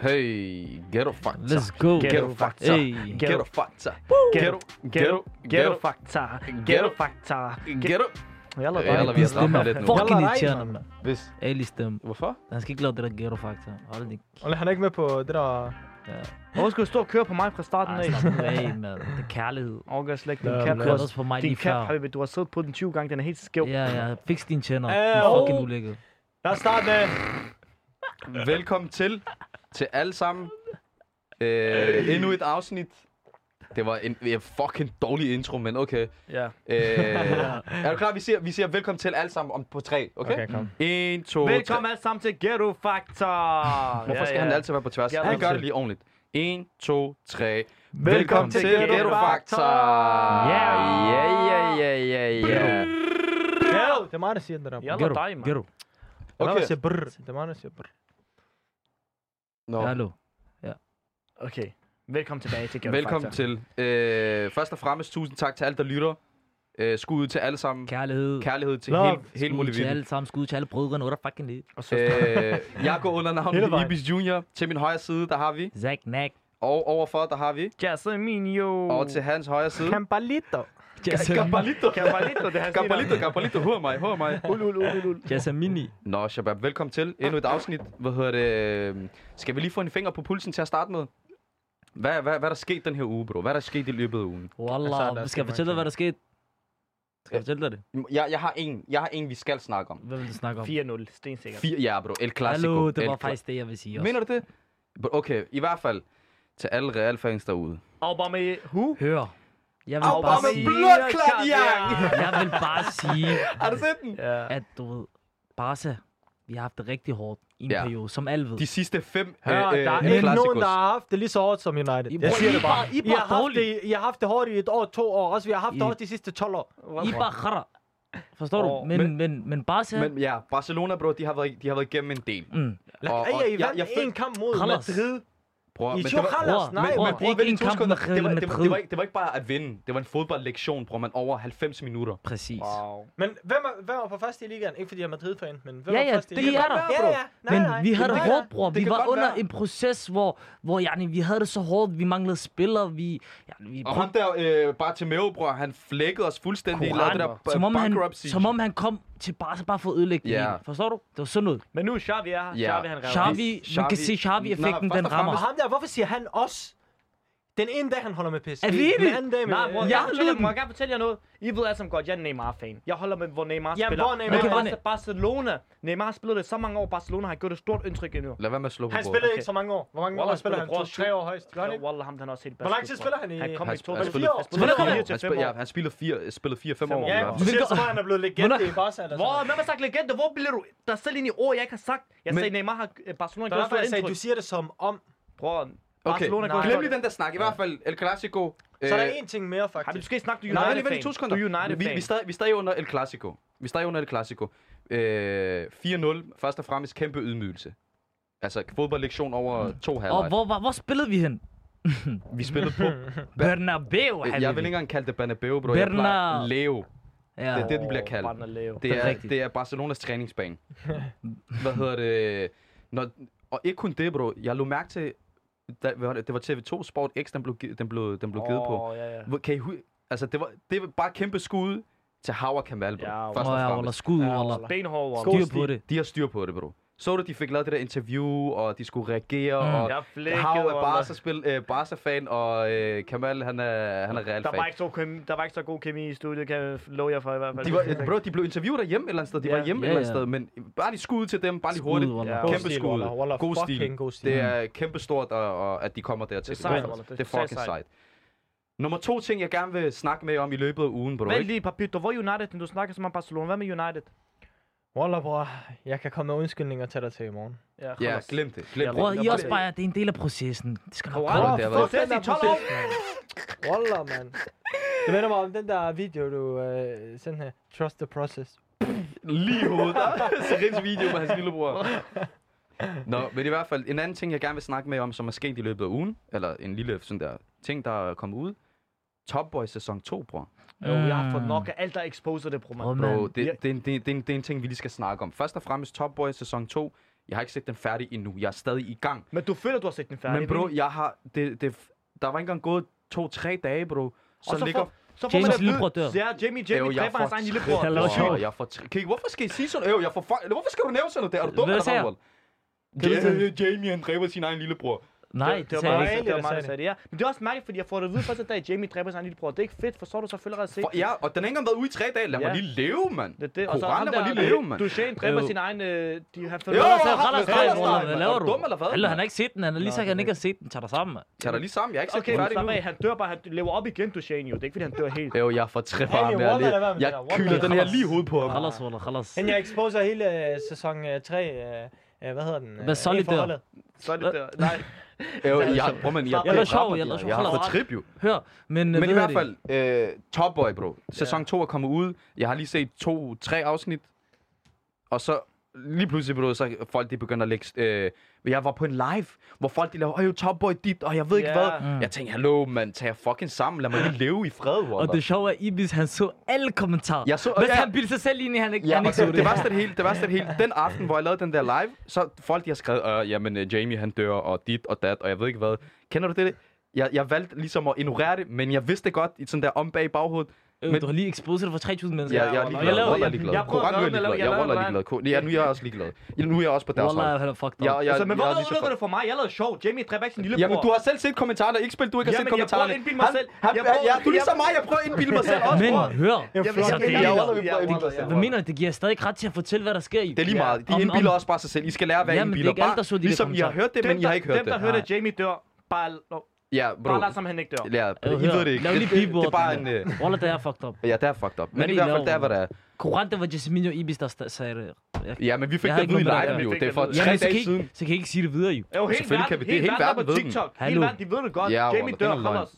Hey, ghetto fakta. Let's go. Ghetto fakta. Hey. Ghetto fakta. Ghetto, Ghetto, ghetto fakta. Ghetto fakta. Ghetto. Har Stemmer startet lidt nu. fucking Reimann. mand. Hvis. Ali stemme. Hvorfor? Han skal ikke lave det der ghetto faktor. Hold det. Og han er ikke med på det der... Ja. Hvorfor skal du stå og køre på mig fra starten af? af, mand. Det er kærlighed. Slet ikke din cap. Du Du har har- også på mig Din lige cap. Habibi, du har siddet på den 20 gange. Den er helt skæv. Ja, ja. Fix dine tænder. Det er fucking ulækkert. Lad os starte med... Velkommen til, til alle sammen. Øh, endnu et afsnit. Det var en, en fucking dårlig intro, men okay. Ja. Øh, er du klar? Vi siger, vi siger velkommen til alle sammen om på tre, okay? Okay, kom. 1, 2, Velkommen alle sammen til Ghetto Factor. Hvorfor skal han altid være på tværs? Ja, Vi gør det lige ordentligt. 1, 2, 3. Velkommen til Ghetto Ghetto Factor. Ja. ja, ja, ja, ja, ja. Ghetto! Det er mig, der siger det der. Ghetto. Ghetto. Der siger brrr. Det er mig, der siger brrr. Nå. Hallo. Okay. Velkommen tilbage til Ghetto Velkommen Factor. til. Øh, først og fremmest, tusind tak til alle, der lytter. Øh, skud ud til alle sammen. Kærlighed. Kærlighed til Love. hele, hele Skud til alle sammen. Skud til alle brødrene. The fucking det? Og så Øh, jeg går under navnet. Ibis Junior. Til min højre side, der har vi. Zack Nack. Og overfor, der har vi. Jasminio. Og til hans højre side. Cambalito. Gabalito. Cabalito, det er hans Gabalito, Gabalito. Hør mig, hør mig. Ul, ul, ul, ul. Jasmini. Nå, Shabab, velkommen til endnu et afsnit. Hvad hedder det? Skal vi lige få en finger på pulsen til at starte med? Hvad, hvad, hvad er der sket den her uge, bro? Hvad er der sket i løbet af ugen? Altså, lad Wallah. os Skal jeg fortælle dig, hvad der skete? Skal jeg fortælle dig det? Jeg, jeg har en, jeg har en, vi skal snakke om. Hvad vil du snakke om? 4-0, stensikkert. Fire, ja, bro. El Clasico. Hallo, det var faktisk det, jeg vil sige også. Mener du det? Okay, i hvert fald til alle Real-fans derude. Aubameyang. Who? Hør. Jeg vil Au, bare bare sige... Jeg vil bare sige, Har du set den? Ja. at du ved, Barca, vi har haft det rigtig hårdt i en Ja. periode, som alle ved. De sidste fem Hør, der er El ikke nogen, der har haft det lige så hårdt som United. I- Jeg siger I det bare. I I har haft det, I har haft det hårdt i et år, to år. Også vi har haft I- det hårdt de sidste 12 år. I bare. Forstår du? Men, men- men, men Barca... Men ja, Barcelona, bro, de har været, de har været igennem en del. Mm. Og- og I jeg- jeg føl- en kamp mod. Madrid. Bror, I men det tog var, bror, nej, men- bror. men bror, Ikke en kamp med Det var, det, var, det, var ikke, det var ikke bare at vinde. Det var en fodboldlektion, bror, man over 90 minutter. Præcis. Wow. Men hvem er, hvem er på første i ligaen? Ikke fordi jeg er Madrid-fan, men hvem Ja, er ja, første i det ligaen? er der. Ja, ja. Nej, Men nej. vi havde det hårdt, bror. Det Vi var under være. en proces, hvor, hvor yani, vi havde det så hårdt. Vi manglede spillere. Vi, yani, vi Og ham der, øh, bare til Meo, bror, han flækkede os fuldstændig. Koran, lavede det der som, om han, som om han kom til Barca bare for at ødelægge det Ja. Forstår du? Det var sådan noget. Men nu er Xavi er her. Ja. Xavi, han rev. Xavi, man kan se Xavi-effekten, den rammer. Og ham der, hvorfor siger han os? Den ene dag, han holder med PSG. Er vi Den anden dag med... Nej, bror, Jeg jeg, fortæller, må jeg gerne fortælle jer noget? I ved alle sammen godt, jeg er Neymar-fan. Jeg holder med, hvor Neymar Jamen, spiller. hvor Neymar Men spiller. Barca- Barcelona. Neymar har spillet det så mange år. Barcelona har gjort et stort indtryk endnu. Lad være med at slå på Han spillede Okay. ikke så mange år. Hvor mange Wallah, år spiller han? bror, To, tre år højst. Gør han Ja, ikke? Wallah, ham den er også helt Hvor lang tid spiller han i- Han kom Han i sp- 2000. han spillede- Han Hvornår? Han ja, år. han spillede fire, spillede fire, fem Fem år. år. i Ja, du siger om, han er blevet legende i Barca eller Hvor, sådan hvem har sagt legende? Hvor bliver du der selv ind i ord, jeg ikke har sagt? Jeg sagde, Neymar har Barcelona gjort et stort indtryk. du siger det som om. Bror, Okay, Barcelona Nej. gjort glem lige den der snak. I hvert fald, El Clasico. Så er der øh, en ting mere, Har du faktisk. skal snakke, du er Nej, lige, to sekunder. Du er Vi, vi, er stadig, vi er stadig under El Clasico. Vi er stadig under El Clasico. Øh, 4-0. Først og fremmest kæmpe ydmygelse. Altså fodboldlektion over to Og halvleg. hvor, hvor, hvor spillede vi hen? Vi spillede på... Bernabeu, jeg vil ikke engang kalde det Banabeo, bro. Jeg Berna- plejer Leo. Ja. Det er det, den bliver kaldt. Barnaleo. Det Det er er, rigtigt. det er Barcelonas træningsbane. Hvad hedder det? Når, og ikke kun det, bro. Jeg lå mærke til, da, hvad var det, det var TV2 Sport X, den blev, den blev, den blev givet på. Ja, ja. Kan I, altså, det var, det var bare kæmpe skud til Hawa Kamal, bro. Ja, først Åh og fremmest. Wallah, skud, Ja, Wallah. Benhård. Wallah. Styr på det. De har styr på det, bro. Så du, de fik lavet det der interview, og de skulle reagere, Mm. og Jeg Hav er Wallah. Barca, spil, øh, Barca-fan, og øh, Kamal, han er, han er Der var, Real-fan. ikke så kemi, der var ikke så god kemi i studiet, kan jeg love jer for i hvert fald. De, var, bro, de blev interviewet derhjemme et eller andet sted. De Ja. var hjemme Ja, et eller andet sted, men bare lige skud til dem, bare lige Skud, hurtigt. Wallah. Ja. God Kæmpe stil, skud. Wallah, God stil. god stil. Det er kæmpe stort, og, og at de kommer dertil. Det er sejt, Det, er fucking sejt. Nummer to ting, jeg gerne vil snakke med jer om i løbet af ugen, bro. Vent lige, Papito. Hvor er United, når du snakker som om Barcelona? Hvad med United? Wallah, bror. Jeg kan komme med undskyldninger til dig til i morgen. Ja, Ja, khalas. glem det. Glem Ja, det. Bror, Jeg I er også det- bare, det er en del af processen. Det skal nok gå. det har Fuck været- Proces i 12 proces, år. man. Wallah, man. Det minder mig om den der video, du øh, sendte her. Trust the process. Lige i hovedet. Serins video med hans lillebror. Nå, men i hvert fald, en anden ting, jeg gerne vil snakke med om, som er sket i løbet af ugen, eller en lille sådan der ting, der er kommet ud. Top Boy sæson 2, bror. Jo, jeg har fået nok af alt, der exposer det, bror, Åh, man. Bro, det, det, det, det, det, er en- det er en ting, vi lige skal snakke om. Først og fremmest Top Boy sæson 2. Jeg har ikke set den færdig endnu. Jeg er stadig i gang. Men du føler, du har set den færdig. Men bro, jeg har... Det, det, der var ikke engang gået to-tre dage, bro. Så, Og så ligger... får, så får at lillebror dør. ja, Jamie, Jamie jeg dræber hans får egen lillebror. Wow, sjov. jeg får tri- Kig, hvorfor skal I sige sådan? Øv, jeg får. Hvorfor skal du nævne sådan noget der? Er du dum eller hvad? Jamie, han dræber sin egen lillebror. Nej, det, det var sagde mig, ikke. det var mig, der sagde det, ja. Men det er også mærkeligt, fordi jeg får det at vide første dag, Jamie dræber sin egen lillebror. Det er ikke fedt, du? Så føler jeg set. For, ja, og den har ikke engang været ude i tre dage. Lad mig Ja. lige leve, mand. Det, er det. Og så Koran, ham lad mig der, lige leve, mand. Duchenne dræber Jo. sin egen... Øh, de, han Jo, følger har Randers Randers hvad laver Er du du? dum, eller hvad, mand? han har ikke set den. Han har lige sagt, at han det ikke har set den. Tag dig sammen, mand. Tag dig lige sammen. Jeg har ikke set Okay, den færdig nu. Han dør bare. Han lever op igen, Duchenne jo. Det er ikke, fordi han dør helt. Jo, jeg får tre Hey, bare med. Wallah, Jeg, det der. kyler den her lige i hovedet på ham. Khalas, Wallah, khalas. Men jeg exposer hele øh, sæson 3. hvad hedder den? Hvad Øh, solid for der? er det der. Nej. Jo, jeg, bror, man, jeg, Jeg laver sjov, jeg sjov. jeg har fået trip, jo. Hør, men... Men hvad i hvert fald, øh, Top Boy, bro. Sæson 2 er kommet ud. Jeg har lige set to-tre afsnit. Og så lige pludselig, bro, så folk de begynder at lægge... Øh, jeg var på en live, hvor folk de laver, øj, Top Boy dit, og jeg ved ikke Ja. hvad. Mm. Jeg tænkte, hallo, mand, tag jer fucking sammen. Lad mig lige leve i fred, Og Wallah. det sjove er, Ibis, han så alle kommentarer. Jeg så- Hvis ja. han bildte sig selv ind i, han ikke, Ja, han og ikke så det, det, af det hele, det af det hele, den aften, hvor jeg lavede den der live, så folk, de har skrevet, øh, jamen, Jamie, han dør, og dit og dat, og jeg ved ikke hvad. Kender du det? Jeg, jeg valgte ligesom at ignorere det, men jeg vidste godt, i sådan der om bag i baghovedet. Øh, men- Du har lige exposet det for 3.000 mennesker. Jeg, jeg er Wallah, ligeglad. jeg laver- Wallah er jeg- ligeglad. jeg Koran, er gøre jeg det, ligeglad. jeg Jeg Wallah er det, ligeglad. Ja, nu er jeg også ligeglad. Ja, Nu er jeg også på deres Wallah, hold. han er fucked up. Jeg, jeg, Altså, men jeg, hvor er lige så ødelægger fuck- det for mig? Jeg lavede sjov. Jamie ikke sin lillebror. Jamen, du har selv set kommentarerne. Ikke spil, du ikke har set Jamen, jeg prøver at kommentarerne. indbilde mig Han- selv. Jeg Ja, du er ligesom jeg- mig. Jeg prøver at indbilde mig selv også. Men hør, Jeg det Ja. Wallah, hvad mener du? Det giver stadig ikke ret til at fortælle, hvad der sker i. Det er lige Ja. meget. De indbilder også bare sig selv. I skal lære, hvad det er indbilder. så Ligesom I har hørt det, men I har ikke hørt Dem, der det. hørte, at Jamie dør, bare, Ja, bro. bare lad som han ikke dør. Ja, Øh, I ved det ikke. lav lige Det- det- er bare en... mand. øh, Wallah, det er fucked up. Ja, det er fucked up. Men Hvad i I hvert fald, laver, det er, hvad det er. Koran, det var Jasmine og Ibis, der sagde det. Jeg- Ja, men vi fik det ikke at vide i live, jo. Det er for tre dage siden. ikke- så kan I ikke sige det videre, jo. Jo, hele Selvfølgelig kan verden, vi det. Hele verden er verden på ved. TikTok. Hele verden, de ved det godt. Ja, Jamie dør, løgn. Khalas.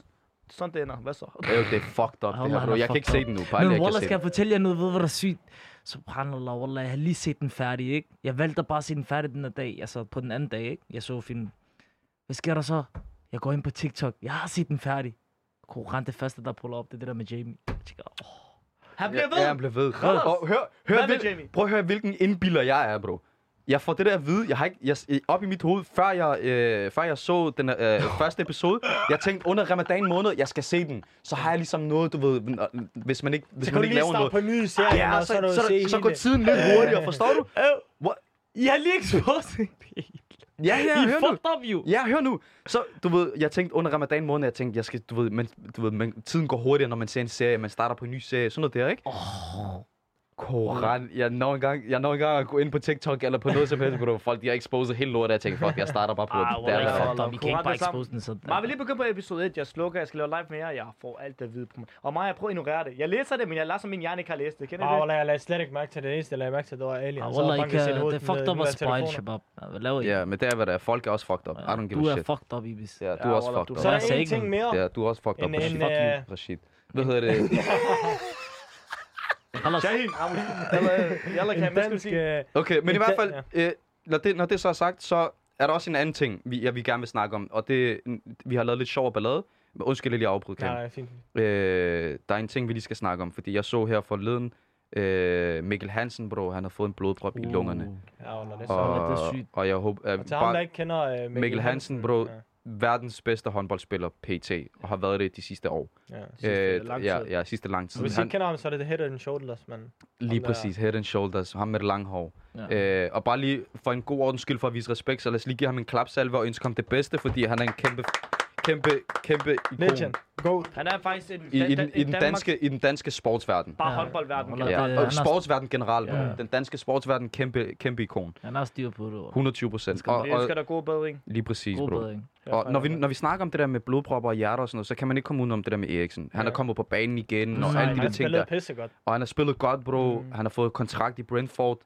Sådan det ender. Hvad så? Er jo, det er fucked up, det her, bro. Jeg kan ikke se den nu. Bare Men jeg kan Wallah, se skal jeg fortælle jer noget, ved hvad der er sygt? Subhanallah, Wallah, jeg har lige set den færdig, ikke? Jeg valgte bare at se den færdig den her dag, altså på den anden dag, ikke? Jeg så filmen. Hvad sker der så? Jeg går ind på TikTok. Jeg har set den færdig. Koran, det første, der puller op, det er det der med Jamie. Jeg tænker, åh. Han bliver Ja, han ved. bliver ved. Khalas. Og hør, hør, hvil, Jamie? prøv at høre, hvilken indbiller jeg er, bro. Jeg får det der at vide. Jeg har ikke, jeg, op i mit hoved, før jeg, øh, før jeg så den øh, første episode, jeg tænkte under ramadan måned, jeg skal se den. Så har jeg ligesom noget, du ved, hvis man ikke, hvis Så kan man du ikke lige laver starte noget. på en ny serie, Ja, og så, så, er du så, så, så går tiden lidt hurtigere, forstår du? What? I har lige exposed Ja, I ja, er hør nu. fucked up, jo. Ja, hør nu. Så, du ved, jeg tænkte under ramadan måned, jeg tænkte, jeg skal, du ved, men, du ved, men, tiden går hurtigere, når man ser en serie, man starter på en ny serie, sådan noget der, ikke? Oh. Koran, jeg når engang, jeg når engang at gå ind på TikTok eller på noget som helst, bro. Folk, de har exposet hele lortet, jeg tænker, fuck, jeg starter bare på Ah, det. Der I er er Wallah. fucked up. I kan ikke bare det er expose den sådan. Maja, vi lige begyndt på episode 1. Jeg slukker, jeg skal lave live mere. Jeg får alt at vide på mig. Og Maja, jeg prøver at ignorere det. Jeg læser det, men jeg lader som min hjerne ikke har læst det. Kender Ah, det? Jeg lagde slet ikke mærke til det. Det eneste, jeg lagde mærke til, det var Alien. Ah, Wallah, I banket sit kan, hoved det er fucked up at der telefoner. Shabab. Ja, men det er, hvad det er. Folk er også fucked up. I don't give Du a er shit. fucked up, Ibis. Ja, du er også fucked du- up. Så er Jeg der en ikke ting mere. Ja, du er også fucked up. Fuck you, øh, Rashid. Hvad hedder det? Shahin, eller kan dansk... sige? øh, Okay, men i hvert fald, øh, når, det, når det så er sagt, så er der også en anden ting, vi, jeg vi gerne vil snakke om. Og det, vi har lavet lidt sjov og ballade. Men Undskyld, jeg lige Nej, Cam. nej, fint. Øh, der er en ting, vi lige skal snakke om. Fordi jeg så her forleden, øh, Mikkel Hansen, bro, han har fået en blodprop i lungerne. Ja, Wallah, det er så. Og- Og, det er sygt. og jeg håber, at Og til ham, der ikke kender øh, Mikkel, Mikkel Hansen, bro, Ja, verdens bedste håndboldspiller, PT, og har været det de sidste år. ja. Sidste lang ja, tid. ja, sidste lang tid. Hvis I Han, ikke kender ham, så er det Head and Shoulders, men... lige der- præcis, head and shoulders, ham med det lange hår. Ja. Øh, og bare lige for en god ordens skyld for at vise respekt, så lad os lige give ham en klapsalve og ønske ham det bedste, fordi han er en kæmpe, kæmpe, kæmpe ikon Legend. Goat. Han er faktisk en, i, i, den, i, den danske, i den danske sportsverden. Bare Ja. håndboldverden. Ja, og er- sportsverden generelt. Ja. Den danske sportsverden, kæmpe, kæmpe ikon. Han har styr på det. Wallah. 120 procent. skal Og, og, ønsker dig god bedring. lige præcis, God bro. bedring. Og når vi, når vi snakker om det der med blodpropper og hjerter og sådan noget, så kan man ikke komme ud om det der med Eriksen. Han er Ja. kommet på banen igen, og alle de der ting der. Og han har spillet godt, bro. Mm. Han har fået kontrakt i Brentford.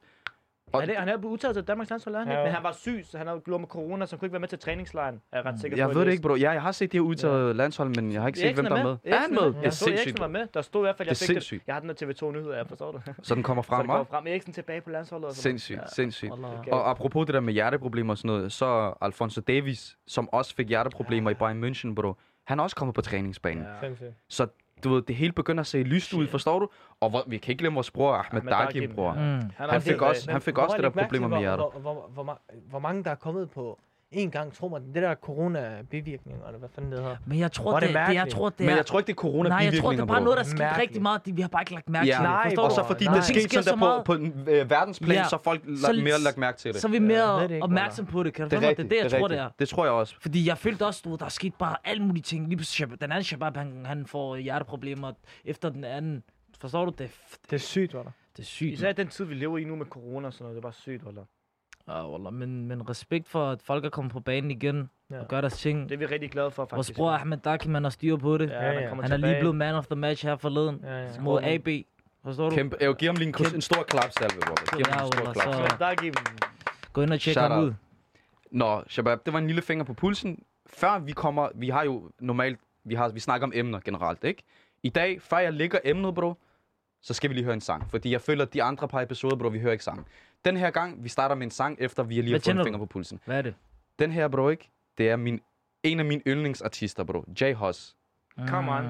Og Han er, han er blevet udtaget til Danmarks landshold, han? Ja. Men han var syg, så han har med corona, så han kunne ikke være med til træningslejren. Er jeg ret sikker jeg på. ved det ikke, bro. Ja, jeg har set de her udtaget landshold, men jeg har ikke set, hvem der er med. Er han med? Er Jeg så sindssygt. Eriksen var med. Der stod i hvert fald, jeg fik sindssygt. det. Jeg har den der TV2 nyheder, jeg forstår det. Så den kommer Så frem, det kommer hva'? frem. Eriksen tilbage på landsholdet. og. Sindssygt, sindssygt. Wallah. Okay. Og apropos det der med hjerteproblemer og sådan noget, så Alfonso Davies, som også fik hjerteproblemer i Bayern München, bro. Han er også kommet på træningsbanen. Ja. Så du ved, det hele begynder at se lyst ud, forstår du? Og hvor, vi kan ikke glemme vores bror, Ahmed Dakim, Dakim, bror. Mm. Han, Han fik også, han fik også det der problemer med hjertet. Hvor, hvor, hvor, hvor, hvor mange der er kommet på en gang, tror man, det der corona-bivirkninger, eller hvad fanden det hedder. Men jeg tror, Hvor er det, det det, jeg tror, det Men er... jeg tror ikke, det er corona Nej, jeg tror, det er bare noget, der er sket Mærkeligt. rigtig meget. Vi har bare ikke lagt mærke Ja. til det. Nej, Forstår Og så fordi Nej, det er sket sker sådan så der meget. på, på øh, verdensplan, Ja. så har folk Så- lagt mere lagt mærke til det. Så er vi Ja, mere ved det ikke, opmærksom på det. Kan du Det er rigtigt, Det er det, jeg tror, det er. Det tror jeg også. Fordi jeg følte også, du der er sket bare alle mulige ting. Lige pludselig, Shabab- den anden Shabab, han, han får hjerteproblemer efter den anden. Forstår du? Det, er Det er sygt, var der. det er sygt. Især den tid, vi lever i nu med corona og sådan noget. Det er bare sygt, eller? Ja, wallah, men, men respekt for, at folk er kommet på banen igen Ja. og gør deres ting. Det er vi rigtig glade for, Vores faktisk. bror Ahmed Daki, man har styr på det. Ja, Ja, kommer Han er lige blevet man of the match her forleden Ja, ja. mod AB. Forstår du? Kæmpe, jeg vil give ham lige en, en stor klapsalve, Robert. Giv ham Ja, en stor klapsalve. så- giver Gå ind og tjek ham ud. Nå, Shabab, det var en lille finger på pulsen. Før vi kommer, vi har jo normalt, vi, har, vi snakker om emner generelt, ikke? I dag, før jeg lægger emnet, bro, så skal vi lige høre en sang. Fordi jeg føler, at de andre par episoder, bro, vi hører ikke sang. Den her gang, vi starter med en sang, efter vi lige har fået en finger på pulsen. Hvad er det? Den her, bro, ikke? Det er min, en af mine yndlingsartister, bro. Jay Huss. Come on.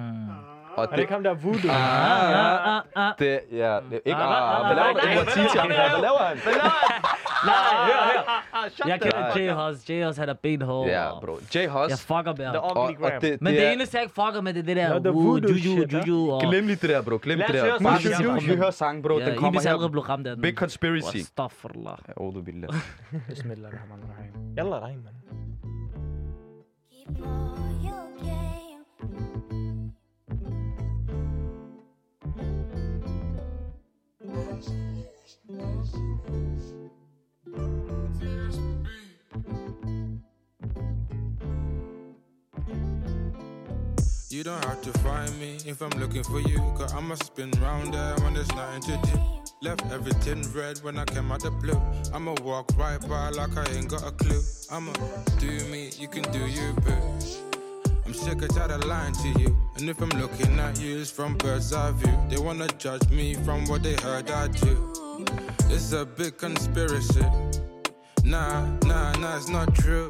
Og Er det ikke ham der voodoo? Ah, ja. Ah, ah, ah. Det, ja, det, ikke, Ah, ah, ah, hvad laver ah, du? nej, Hvad laver han? Hvad laver han? Nej, hør, hør. Jeg kender up. Jay Hus. Jay Hus, han er benhård. Ja, bro. Jay Huss. Jeg fucker med The ham. Og, ugly og gram. det, Men det det er, eneste, jeg ikke fucker med, det er det der Ja, the woo, juju, shit, ja. juju. og- glem lige det der, bro. Glem det der. Bare sangen. vi, vi hører sang, bro. Ja, Den kommer Ibis her. blevet ramt af den. Big Conspiracy. Astaghfirullah. A'udhu billah. Bismillahirrahmanirrahim. Yalla dig, mand. You don't have to find me if I'm looking for you. Cause I'ma spin round there when there's nothing to do. Left everything red when I came out the blue. I'ma walk right by like I ain't got a clue. I'ma do me, you can do you, boo. I'm sick of tired of lying to you. And if I'm looking at you, it's from bird's eye view. They wanna judge me from what they heard I do. It's a big conspiracy. Nah, nah, nah, it's not true.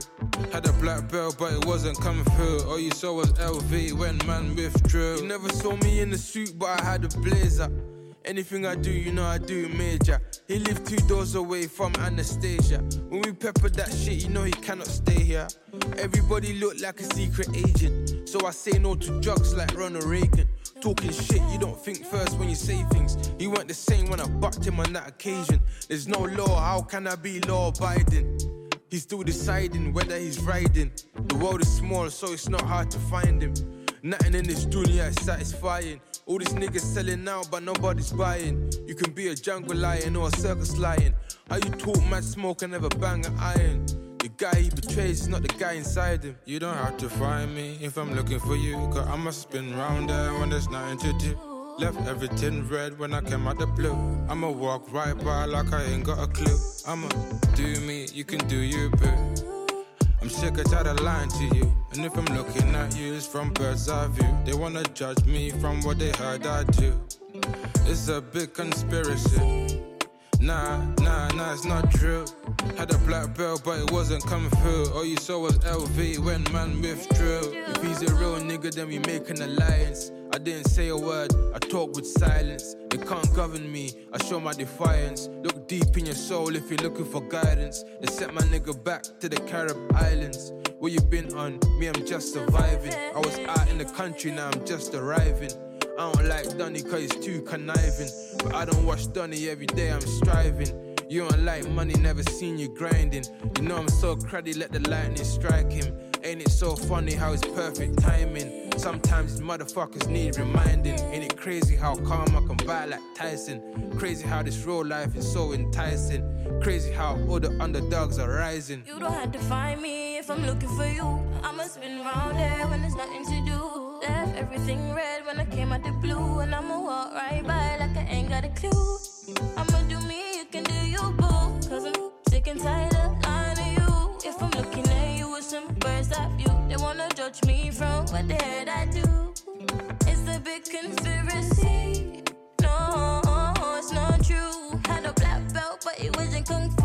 Had a black belt, but it wasn't coming through. All you saw was LV when man withdrew. You never saw me in the suit, but I had a blazer. Anything I do, you know I do major. He lived two doors away from Anastasia. When we peppered that shit, you know he cannot stay here. Everybody look like a secret agent. So I say no to drugs like Ronald Reagan. Talking shit, you don't think first when you say things. You weren't the same when I bucked him on that occasion. There's no law, how can I be law abiding? He's still deciding whether he's riding. The world is small, so it's not hard to find him. Nothing in this dunya is satisfying. All these niggas selling out, but nobody's buying. You can be a jungle lion or a circus lion. How you talk mad smoke and never bang an iron? The guy he betrays is not the guy inside him. You don't have to find me if I'm looking for you. Cause I'ma spin round there when there's nothing to do. Left everything red when I came out the blue. I'ma walk right by like I ain't got a clue. I'ma do me, you can do you, boo. I'm sick of tired of lying to you. And if I'm looking at you, it's from bird's eye view. They wanna judge me from what they heard I do. It's a big conspiracy. Nah, nah, nah, it's not true. Had a black belt, but it wasn't coming through. All you saw was LV when man withdrew. If he's a real nigga, then we make an alliance. I didn't say a word, I talk with silence. They can't govern me, I show my defiance. Look deep in your soul if you're looking for guidance. They sent my nigga back to the Carib Islands. Where you been on? Me, I'm just surviving. I was out in the country, now I'm just arriving. I don't like Donny cause he's too conniving. But I don't watch Donny every day, I'm striving. You don't like money, never seen you grinding. You know I'm so cruddy, let the lightning strike him. Ain't it so funny how it's perfect timing? Sometimes motherfuckers need reminding. Ain't it crazy how karma can buy like Tyson? Crazy how this real life is so enticing. Crazy how all the underdogs are rising. You don't have to find me if I'm looking for you. I'ma spin round there when there's nothing to do. Left everything red when I came out the blue. And I'ma walk right by like I ain't got a clue. I'ma do me, you can do you, boo. Cause I'm sick and tired wanna me from what heard I do. It's a big conspiracy. No, it's not true. Had a black belt, but it wasn't kung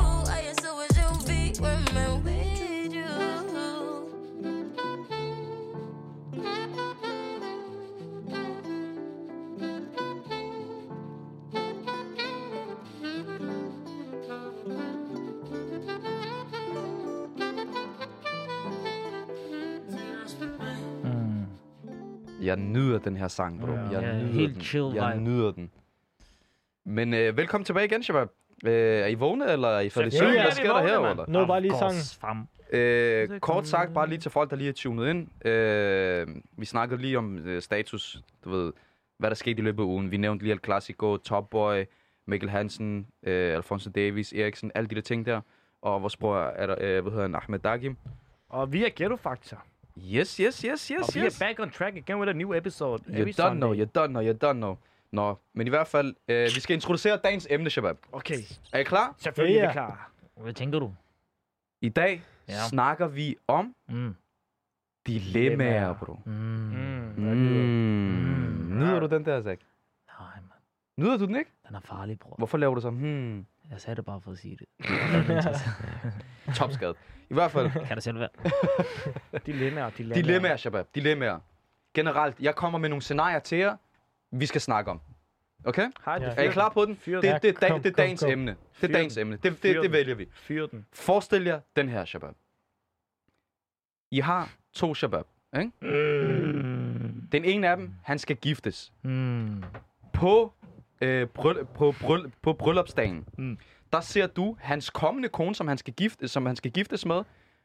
Jeg nyder den her sang, bro. Jeg Ja, nyder helt den. chill Jeg vibe. nyder den. Men øh, velkommen tilbage igen, Shabab. Øh, er I vågne, eller er I faldet i søvn? Er Hvad sker der vågne, her, mand. eller? Nåede bare lige sangen. Frem. Øh, kort sagt, bare lige til folk, der lige er tunet ind. Øh, vi snakkede lige om øh, status, du ved, hvad der skete i løbet af ugen. Vi nævnte lige El Clasico, Top Boy, Mikkel Hansen, øh, Alfonso Davis, Eriksen, alle de der ting der. Og vores bror, er der, øh, hvad hedder han, Ahmed Dagim. Og vi er Ghetto Factor. Yes, yes, yes, yes, Og vi yes. er back on track again with a new episode. You every done Sunday. know, you done know, you done know. Nå, men i hvert fald, øh, vi skal introducere dagens emne, Shabab. Okay, Er I klar? selvfølgelig er vi klar. Hvad tænker du? I dag Ja. snakker vi om Mm. dilemmaer, bro. Mm. Mm. Mm. Nyder du den der, Zach? Nej, man. Nyder du den ikke? Den er farlig, bror. Hvorfor laver du så? Hmm. Jeg sagde det bare for at sige det. Topskade. I hvert fald, kan det selv være? Dilemmaer, dilemmaer. dilemmaer, Shabab. Dilemmaer. Generelt, jeg kommer med nogle scenarier til jer, vi skal snakke om. Okay? Hej, Ja. Er I klar på den? Det, det, det, det, det er dagens kom. emne. Det er dagens emne. Det, det, det vælger vi. Fyr den. Forestil jer den her, Shabab. I har to Shabab. Ikke? Mm. Den ene af dem, han skal giftes. Mm. På, øh, bryll, på, bryll, på bryllupsdagen, Mm. der ser du hans kommende kone, som han skal, gifte, som han skal giftes med,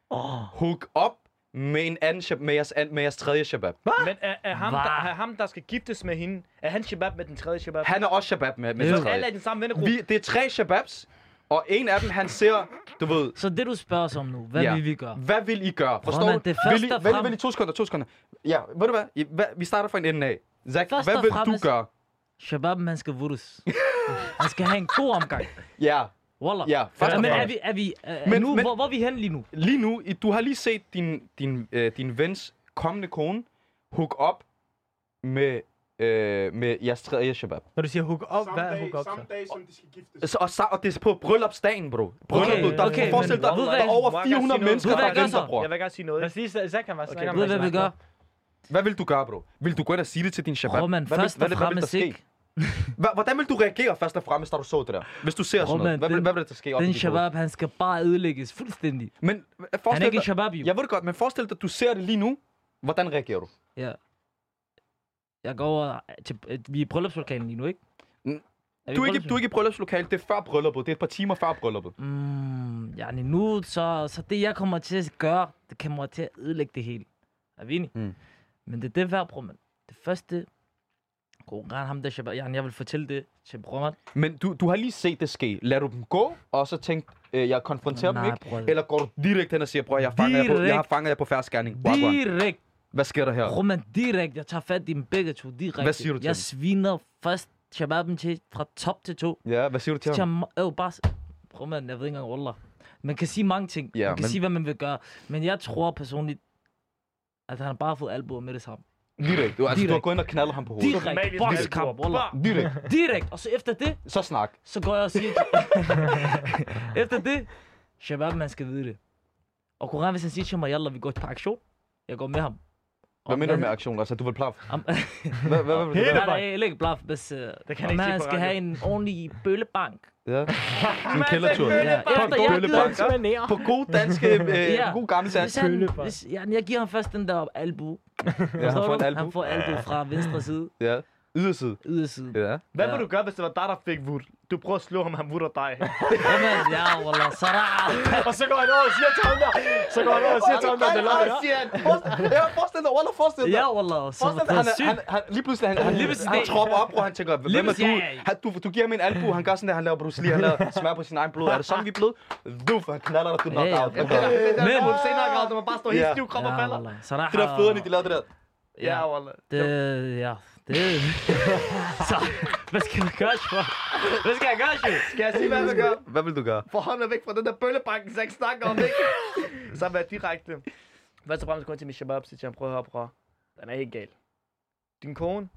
Oh. hook op med, en anden, shab- med, jeres, med jeres tredje Shabab. Men er, er, ham, Hva? der, er ham, der skal giftes med hende, er han shabab med den tredje shabab? Han er også Shabab med, med den Så alle er tredje. i den samme vennegruppe. Vi, det er tre Shababs, og en af dem, han ser, du ved, Så det, du spørger os om nu, hvad Ja. vil vi gøre? Hvad vil I gøre? Forstår du? det vil I, frem- vent, lige to sekunder, to sekunder. Ja, ved du hvad? I, hvad? Vi starter fra en ende af. Zach, Først hvad vil du fremmest- gøre? Shabab, man skal vurdes. han skal have en god omgang. Ja, Wallah. ja. Først og men er vi, er vi, er, Men- nu, men- hvor, hvor er vi hen lige nu? Lige nu, du har lige set din, din, øh, din vens kommende kone hook op med, øh, med jeres tredje shabab. Når du siger hook op, Samme hvad er hook op samme så? dag, som de skal giftes. Så, og, så, og det er på bryllupsdagen, bro. Brylluppet, der, okay, forestil dig, der hvad- er over Må jeg gerne 400 sige noget? mennesker, der venter, bror. Jeg vil gerne sige noget. Lad os lige så kan man snakke om Ved hvad vi gør? Hvad vil du gøre, bro? Vil du gå ind og sige det til din shabab? Bror, man, Hvad vil- først hvad og vil- hvad vil fremmest ikke. Hvordan vil du reagere først og fremmest, da du så det der? Hvis du ser Bror, sådan noget. Hvad vil, den- hvad vil der ske Den shabab, han skal bare ødelægges fuldstændig. Men øh, Han er forestil ikke dig, shabab, jo. jeg ved det godt, men forestil dig, at du ser det lige nu. Hvordan reagerer du? Ja. Jeg går over til... øh, Vi er i bryllupslokalen lige nu, ikke? Er Du er, ikke, du er ikke i bryllupslokalet, det er før brylluppet. Det er et par timer før brylluppet. Mm, ja, nu, så, så det jeg kommer til at gøre, det kommer til at ødelægge det hele. Er vi enige? Mm. Men det er det værd, bror, man. Det første, Koran, ham der shabab, ja, jeg vil fortælle det til bror. Men du, du har lige set det ske. Lad du dem gå, og så tænk, øh, jeg konfronterer dem Nej, ikke? bror. Eller går du direkte hen og siger, bror, jeg, fanger jer på, jeg har fanget jer på færdsgerning. Wagwan. Direkt, Hvad sker der her? bror, man, direkt. Jeg tager fat i dem begge to, direkte. Hvad siger du til Jeg dem? sviner først shababen til fra top til to. Ja, hvad siger du til ham? jeg, øh, bare, man, jeg ved ikke engang, wallah. Man kan sige mange ting. Ja, man kan men- sige, hvad man vil gøre. Men jeg tror personligt, at han har bare fået albuer med det samme. Direkte. Du, altså, du har Direkt. gået ind og knaldet ham på hovedet. Direkt. Albuer. wallah. Direkt. Direkt. Og så efter det, Så snak. så går jeg og siger... efter det, Shabab, man skal vide det. Og Koran, hvis han siger til mig, Yalla, vi går på aktion, jeg går med ham. Hvad mener du med aktion? Altså, du vil plaf? Hvad, hvad, hvad, hvad, nej, jeg lægger blaf, hvis uh, kan det jeg om ikke han på skal have en ordentlig bøllebank. Ja. En kældertur. Ja, ham Manér. På god danske, øh, Ja. på god gammel dansk. Bøllebank. hvis, ja, jeg giver ham først den der albu. Ja, han får en du? albu. Han får albu fra venstre side, Ja. Yderside. yderside. Ja. Hvad Ja. vil du gøre, hvis det var dig, der fik vud? Du prøver at slå ham, han vutter dig. Jamen, ja, wallah, sarah. Og så går han over og siger til ham der. Så går han over og siger til ham der, det løgn. Ja, forestil dig, Wallah, forestil dig. Ja, wallah, så Forestil dig, er han, han, han, lige pludselig, han, han, Lige pludselig han tropper op, og han tænker, hvem er du? Han, du? Du giver ham en albu, han gør sådan der, han laver Bruce Lee, han laver smør på sin egen blod. Er det sådan, vi er blevet? Duf, han knaller dig, du knock out. Men- der er senere grad, når man bare står helt stiv, krop og falder. Det der fødderne, de lavede det der. Ja, wallah. Det, ja, det... så, hvad skal jeg gøre, Sjov? Hvad skal jeg gøre, Sjov? Skal jeg sige, hvad jeg vil gøre? Hvad vil du gøre? Få hånden væk fra den der bøllebanken, så jeg ikke snakker om det? Så vær direkte. Først og fremmest går jeg til min shabab, så siger jeg, prøv at høre, bror. Den er helt gal. Din kone,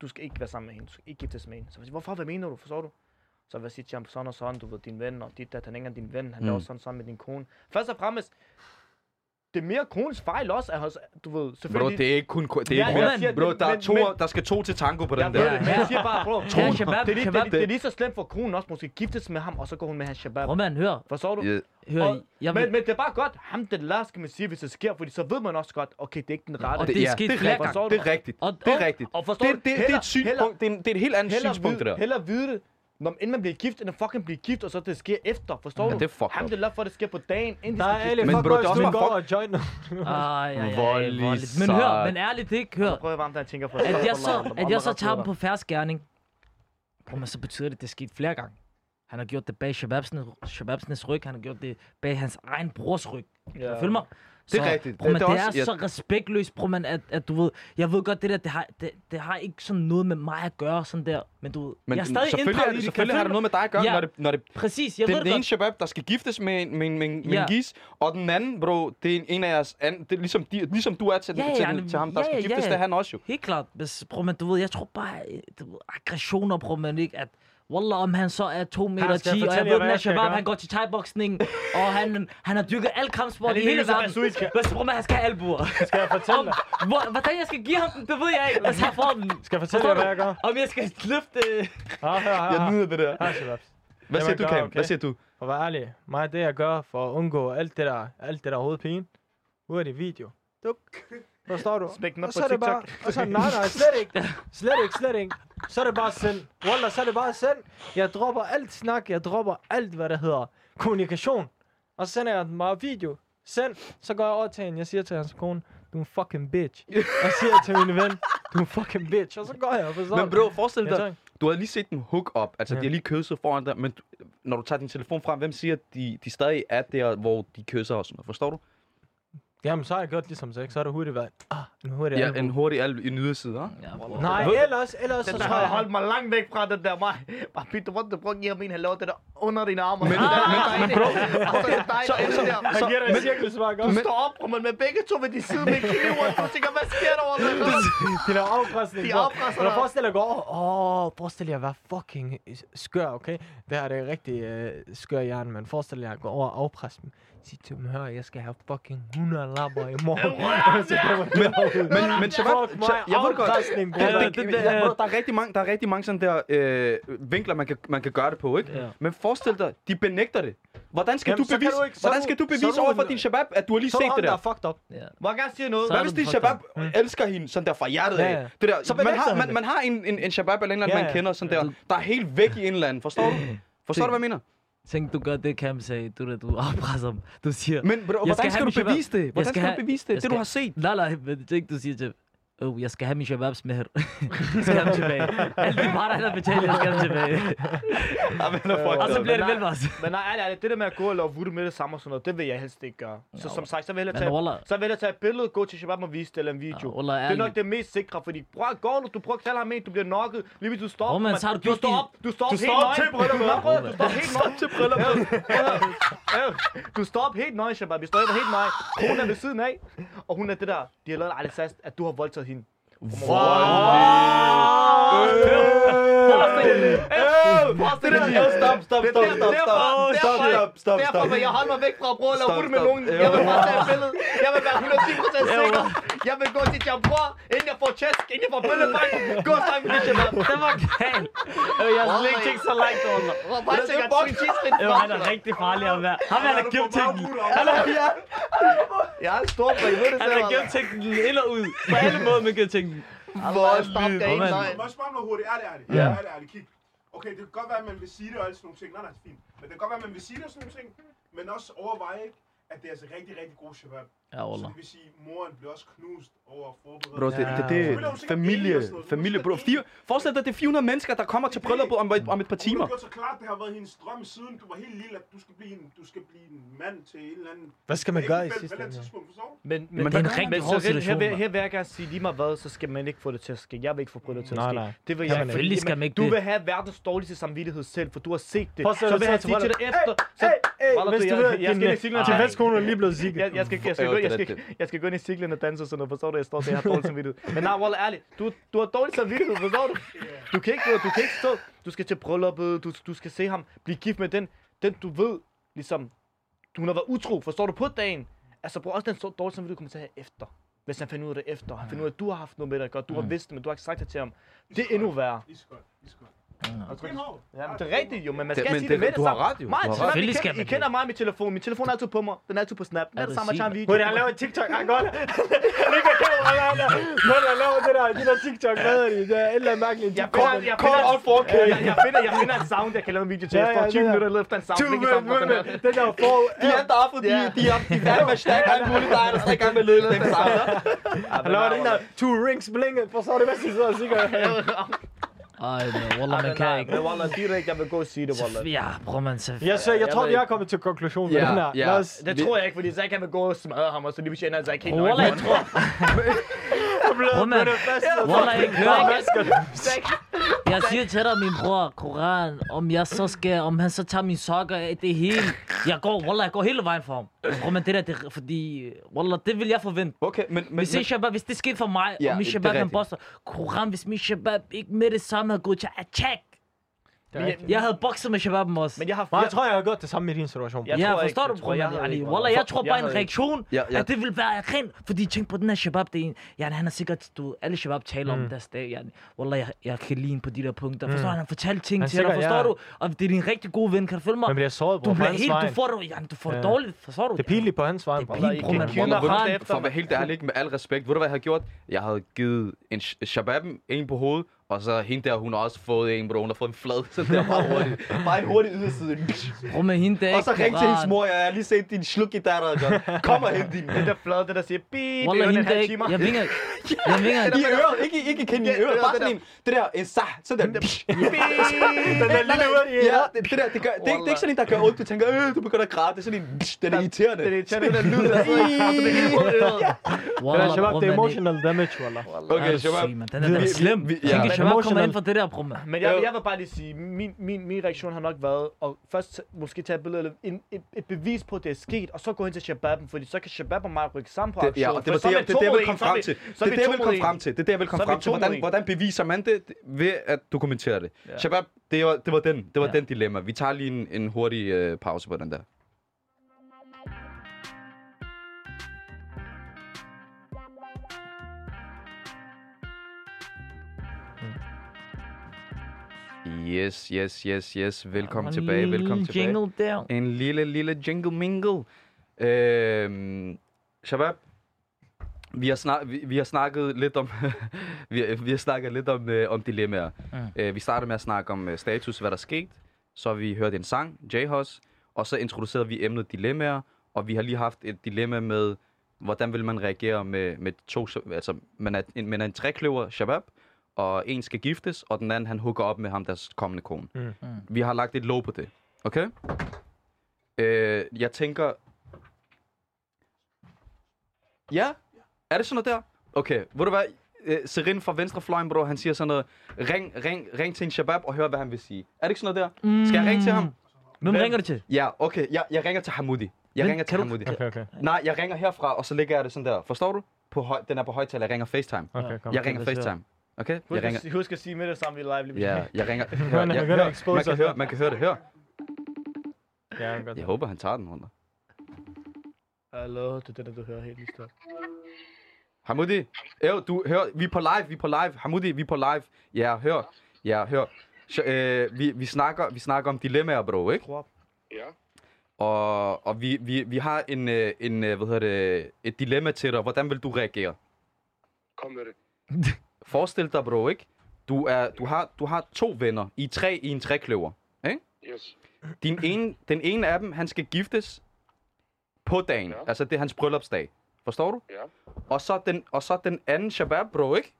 du skal ikke være sammen med hende. Du skal ikke giftes med hende. Så jeg siger, hvorfor? Hvad mener du? Forstår du? Så vil jeg sige til ham, sådan og sådan, du ved, din ven, og dit, at han er ikke engang din ven, han Mm. er også sådan sammen med din kone. Først og fremmest, det er mere konens fejl også, at hans, du ved, Bro, selvfølgelig... det er ikke kun... Det er Ja, ikke mere. siger, Bro, det- der, er to, men- der skal to til tango på den der. det, men jeg siger bare, bro, Ja, shabab, det, er lige, det, er- det, er lige så slemt for konen også måske giftes med ham, og så går hun med hans shabab. Prøv man, hør. Forstår du? Ja. Hør, Og- jeg Men, vil, men det er bare godt, ham det lad, skal man sige, hvis det sker, fordi så ved man også godt, okay, det er ikke den rette. Og det er sket det er flere rigtigt. gange. Det er rigtigt. Og- Det er og- rigtigt. og forstår Det, det, det er et synspunkt. Det er, en- det er et helt andet synspunkt, det der. heller vide det, når, inden man bliver gift, at fucking blive gift, og så det sker efter, forstår Ja, du? det er fucked Ham up. det lad for, at det sker på dagen, inden Der de er giftes. Men bro, det er også går og join nu. Ej, ej, ej, Voldelig. Men hør, men ærligt ikke, hør. Så prøver jeg varmt, jeg tænker på. At jeg så, at jeg så tager ham på færdsgerning, Prøv, men så betyder det, at det er sket flere gange. Han har gjort det bag Shababsnes, Shababsnes ryg, han har gjort det bag hans egen brors ryg. Ja. Ja. Følg mig? Det er Så, rigtigt. Bro, men Det det, er er, også- ja. så respektløst, bro, man, at, at du ved, jeg ved godt, det der, det har, det, det har ikke sådan noget med mig at gøre, sådan der, men du ved, Men jeg er stadig selvfølgelig, er det, det, selvfølgelig har det noget med dig at gøre, Ja. når det, når det Præcis, jeg det ved er det den ene shabab, der skal giftes med en, med, med, med Ja. en gis, og den anden, bro, det er en af jeres... An, det er ligesom, de, ligesom du er til, Ja, ja, til, men- til ham, der ja, skal ja, giftes, ja. det er han også jo. Helt klart. Prøv, men du ved, jeg tror bare, du ved, aggressioner, prøv, men ikke, at Wallah, om han så er 2 meter skal jeg 10, og jeg ved, er skal Shabab, han går til thai-boksning, og han, han har dyrket al kampsport i hele verden. Hvad tror man, han skal have albuer? Skal jeg fortælle dig? hvor, hvordan jeg skal give ham den, det ved jeg ikke. Altså, jeg får den. Skal jeg fortælle jer, hvad jeg gør? Om jeg skal løfte... Ja, hør, hør, Jeg nyder det der. Hør, Shababs. Hvad siger du, okay. Hvad siger du? For at være ærlig, mig det jeg gør for at undgå alt det der, alt det der hovedpine, ud af det video. Duk. Forstår du? Smæk den op og på så er det bare, TikTok. og så, nej, nej, slet ikke. Slet ikke, slet ikke. Så er det bare send. Wallah, så er det bare send. Jeg dropper alt snak, jeg dropper alt, hvad der hedder kommunikation. Og så sender jeg den bare video. Send. Så går jeg over til hende, jeg siger til hans kone, du er en fucking bitch. Og siger til min ven, du er en fucking bitch. Og så går jeg, forstår Men du? bro, forestil dig, du har lige set den hook up. Altså, Ja. de har lige kysset foran dig, men du, når du tager din telefon frem, hvem siger, at de, de stadig er der, hvor de kysser og sådan noget? Forstår du? Jamen, så har jeg gjort ligesom sex. Så er det hurtigt været, ah, en hurtig Ja, albu. en hurtig alv i nyderside, hva'? Ja, bro. Nej, ellers, ellers så Den tror har jeg... holdt mig langt væk fra den der mig. Bare Peter, hvor du prøver at give ham en halv det der under dine arme. Men, men bro, og så er dig, der det der. Han giver dig en cirkelspark Du også. står op, og man med begge to ved de side med kniv, og du tænker, hvad sker der over det? De der afpresning. De bro. afpresser Når du dig. forestiller dig, åh, oh, forestil jer at være fucking skør, okay? Det her det er rigtig uh, skør hjerne, men forestil jer at gå over og afpresse dem. Sig til dem, hør, jeg skal have fucking 100 lapper i morgen. Så derud. Men, men Shabab, jeg ved godt. det, det- det, bro, der, er rigtig mange, der er rigtig mange sådan der øh, vinkler, man kan, man kan gøre det på, ikke? Ja. Men forestil dig, de benægter det. Hvordan skal Jamen, du så bevise, du ikke- så hvordan skal du så bevise over for din shabab, at du har lige Så set er det der der? fucked up. Ja. Må jeg gerne sige noget? Så Hvad er hvis din shabab up. elsker hende sådan der fra hjertet af? Det der, Så man, har, man, man har en, en, en shabab eller en eller anden, man kender, sådan der, der er helt væk i en eller anden. Forstår du? Forstår du, hvad jeg mener? Tænk, du gør det, Cam sagde. Du, der, du afpresser. Du siger... Men bro, hvordan skal du bevise det? Hvordan skal skal, du bevise det? Det, du har set. Nej, nej, men tænk, du siger til... Oh, jeg skal have min shababs med her. jeg skal have dem tilbage. Alle de parter, der betaler, jeg skal have dem tilbage. Ja, men er fucked Og så up. bliver det velvars. Men nej, ærligt, ærligt, det der med at gå og lave voodoo med det samme og sådan noget, det vil jeg helst ikke gøre. Så som sagt, så vil jeg tage, så vil jeg tage et billede, gå til Shabab og vise det, eller en video. Det er nok det mest sikre, fordi bror, går du, du prøver at knalde ham ind, du bliver knocket, lige ved du står Hvor man man- så har du står din- op, du står op helt op nøgen. Du står helt nøgen. til brylluppet. Du står op helt nøgen, Shabab. Vi står op helt nøgen. Hun er ved siden af, og hun er det der, de har lavet at du har voldtaget hende. Stop, stop, er stop, stop, stop. Stop, stop, Derfor vil jeg holde mig væk fra at prøve at lave voodoo med nogen. Jeg vil bare tage et billede. Jeg vil være 110% sikker. Jeg vil gå til Jambror, inden jeg får tæsk, inden jeg får bøllebank. Gå sammen med det, Shabab. det var galt. Jeg har slet ikke tænkt så langt over mig. Bare tænker, at Twin Cheese er Øh, han er rigtig farlig at være. Ham han har gemt tingene. Han har, Jeg er en stor brik, ved det han har gemt tingene ind og ud. På alle måder, man kan tænke. Voldelig. Hvor man- Må jeg spørge noget hurtigt? Ærligt, ærligt. Ja. Ærligt, ærligt. Kig. Okay, det kan godt være, at man vil sige det og alle sådan nogle ting. Nej, nej, det er fint. Men det kan godt være, at man vil sige det og sådan nogle ting. Men også overveje, ikke, at det er altså rigtig, rigtig god shabab. Ja, Så det vil sige, at moren bliver også knust. Bro, det, det, det er familie, familie, bro. Fire, forestil dig, det er 400 mennesker, der kommer til brylluppet om, et- om et par Hun timer. har gjort så klart, det har været hendes drøm siden du var helt lille, at du skal blive en, du skal blive en mand til en eller anden... Hvad skal man gøre i sidste det ende? du? Men, Men det er en rigtig men hård her, situation, mand. her vil jeg gerne sige, lige meget hvad, så skal man ikke få det til at ske. Jeg vil ikke få det til at Nej, ske. nej. Det vil jeg ikke. Selvfølgelig skal man ikke Du det. vil have verdens dårligste samvittighed selv, for du har set det. Så vil jeg til sige til dig efter. Så, Hey, hey, Wallah, hvis du, ved, jeg skal din, ind i cyklen og din danse. vestkone er lige blevet sikker. jeg, jeg, skal, jeg, skal, Jo, gå, det jeg, skal, rigtigt. jeg skal gå ind i cyklen og danse og sådan noget, forstår du? Jeg står der, jeg har dårlig samvittighed. Men nej, Wallah, ærligt, du, du har dårlig samvittighed, forstår du? Du kan ikke, du kan ikke stå, du skal til brylluppet, du, du skal se ham blive gift med den, den du ved, ligesom, hun har været utro, forstår du, på dagen, Altså, bror, også den så dårlige samvittighed kommer til at have efter. Hvis han finder ud af det efter. Han finder ud af, at du har haft noget med at gøre. Du har vidst det, men du har ikke sagt det til ham. Det er endnu værre. Lige så så. Ja, men det er rigtigt jo, men man Det- skal men sige det- det med det du har samme. ret jo. Mig, Du har Snap, ret. Kender, skal I man kender mig med telefon. Min telefon er altid på mig. Den er altid på Snap. Den er Er det det samme, jeg en sygt? video. Hvor han laver en TikTok, han godt. Han ligger kamera, han der. Når han laver det der, de der TikTok, hvad er det? Det er et eller andet mærkeligt. Jeg finder, jeg Call finder, out for jeg, jeg, jeg, finder, jeg finder en sound, jeg kan lave en video til. Jeg får ja, 20 det der. minutter efter en sound. Two hvilket sound, women, den er. der for... De andre aften, de, er, de er færdige med at snakke alt muligt, der er der i gang med at lede den sammen. Han laver den der two rings blinget. Forstår du, hvad de sidder og siger? Ej, men Wallah, man kan ikke. Men Wallah, direkte, jeg vil gå og sige det, Wallah. Ja, bror, man. Så... Jeg, så, jeg jeg tror, vi er kommet til konklusionen med Ja, den her. ja. Lad os... Det tror jeg ikke, fordi så kan man gå og smadre ham, og så lige ender han sig ikke helt Wallah, jeg tror... Bror, man. Wallah, jeg hører ikke. Jeg siger til dig, min bror, Koran, om jeg så skal, om han så tager min sokker af, det hele. Jeg går, Wallah, jeg går hele vejen for ham. Bror, men det der, det, fordi, Wallah, det vil jeg forvente. Okay, men... men, Hvis, men Shabab, hvis det skete for mig, Ja, og min Shabab han bosser, Koran, hvis min Shabab ikke med det samme havde gået til attack, jeg havde bokset med Shababen også. Men jeg har... Jeg tror, jeg har gjort det samme i din situation. Jeg ja, tror ikke, forstår jeg du, tror, bror? jeg Jeg, havde ikke, Wallah, jeg tror Jeg bare en ikke. reaktion, Ja, ja. at det vil være ren. Fordi tænk på den her Shabab, det er en, ja, han har sikkert, du, alle Shabab taler om deres dag, ja. Wallah, jeg, jeg kan lide på de der punkter. Forstår du, han har fortalt ting Han til dig, forstår ja. du? Og det er din rigtig gode ven, kan du følge mig? Man bliver såret, bror, Du bliver helt, du får ja, du får det Ja. dårligt, forstår du? Det er pinligt på hans vej, Det er bror. pinligt, bror, For at være helt ærlig, med al respekt, ved du hvad jeg havde gjort? Jeg havde givet en sh- shababen en på hovedet, og så hende der, hun har også fået en, bro. Hun har fået en flad, så det er meget hurtigt. Bare en hurtig yderside. Bror, med hende der Og så ring til hendes mor, jeg har lige set din sluk i datter, John. Kom og hent din. Det der flade, det der siger, bip, Wallah, det er en der halv timer. jeg vinger, jeg vinger, I øret, ikke, ikke kende i øret, bare der- sådan en, det der, en sah, sådan der. Den der lille hurtige. Ja, det, det der, det, gør, det, er ikke- sådan en, der gør ondt, du tænker, øh, du begynder at græde, det er sådan en, den er irriterende. Det er irriterende, den der lyd, der sidder i det øret. Er emotional damage, wallah. Okay, Ja, Shabab. Den er slem. Shabab kommer Emotional. ind for det der, man. Men jeg, jeg vil bare lige sige, min, min, min reaktion har nok været at først måske tage et billede, eller en, et, et, bevis på, at det er sket, og så gå hen til Shababen, fordi så kan Shabab og mig rykke sammen på Det, aktion. ja, og det var det, det, er det, jeg vil komme frem til. så Det er vi det, jeg vil komme frem til. Det er det, jeg vil komme frem til. Hvordan, hvordan beviser man det? Ved at dokumentere det. Ja. Shabab, det var, det var den. Det var Ja. den dilemma. Vi tager lige en, en hurtig øh, pause på den der. Yes, yes, yes, yes. Velkommen tilbage, velkommen tilbage. Jingle der. En lille, lille jingle mingle. Øhm, Shabab, vi har, snak, vi, vi har snakket lidt om, vi, vi har snakket lidt om, øh, om dilemmaer. Mm. Øh, vi startede med at snakke om øh, status, hvad der skete. Så vi hørt en sang, J-Hus. Og så introducerede vi emnet dilemmaer. Og vi har lige haft et dilemma med, hvordan vil man reagere med, med to... Altså, man er, en, man er en trækløver, Shabab. Og en skal giftes, og den anden, han hooker op med ham, deres kommende kone. Mm. Mm. Vi har lagt et lov på det. Okay? Øh, jeg tænker... Ja? Er det sådan noget der? Okay, ved du hvad? Øh, Serin fra Venstrefløjen, bro, han siger sådan noget. Ring, ring, ring til en shabab og hør, hvad han vil sige. Er det ikke sådan noget der? Skal jeg ringe til ham? Hvem ringer du til? Ja, okay. Jeg, jeg ringer til Hamudi. Jeg Men ringer til Hamudi. Okay, okay. Nej, jeg ringer herfra, og så lægger jeg det sådan der. Forstår du? På høj, den er på højtaler. Jeg ringer FaceTime. Okay, kom. Jeg ringer. FaceTime. Okay? Jeg Husk, ringer. at, husk at sige med det samme, vi er live lige Ja, jeg ringer. Hør, jeg, at hør, man kan høre, man kan høre det. Hør. Ja, godt. Jeg håber, han tager den under. Hallo, det er den, du hører helt lige stort. Hamudi, Ev, du hør, vi er på live, vi er på live. Hamudi, vi er på live. Ja, hør. Ja, hør. Så, øh, vi, vi, snakker, vi snakker om dilemmaer, bro, ikke? Tror. Ja. Og, og vi, vi, vi har en, øh, en, øh, hvad hedder det, et dilemma til dig. Hvordan vil du reagere? Kom med det. Forestil dig, bro, ikke? Du, er, du, har, du har to venner i tre i en trækløver. Ikke? Yes. Din ene, den ene af dem, han skal giftes på dagen. Ja. Altså, det er hans bryllupsdag. Forstår du? Ja. Og så den, og så den anden shabab, bro, ikke?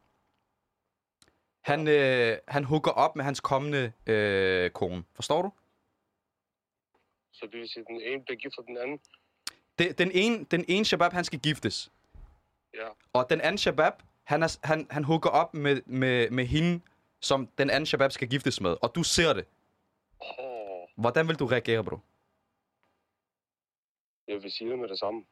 Han, øh, han hooker op med hans kommende øh, kone. Forstår du? Så det vil sige, at den ene bliver gift den anden. Det, den, ene, den ene shabab, han skal giftes. Ja. Og den anden shabab, han, er, han, han hooker op med, med, med hende, som den anden shabab skal giftes med. Og du ser det. Åh, Hvordan vil du reagere, bro? jeg vil sige det med det samme.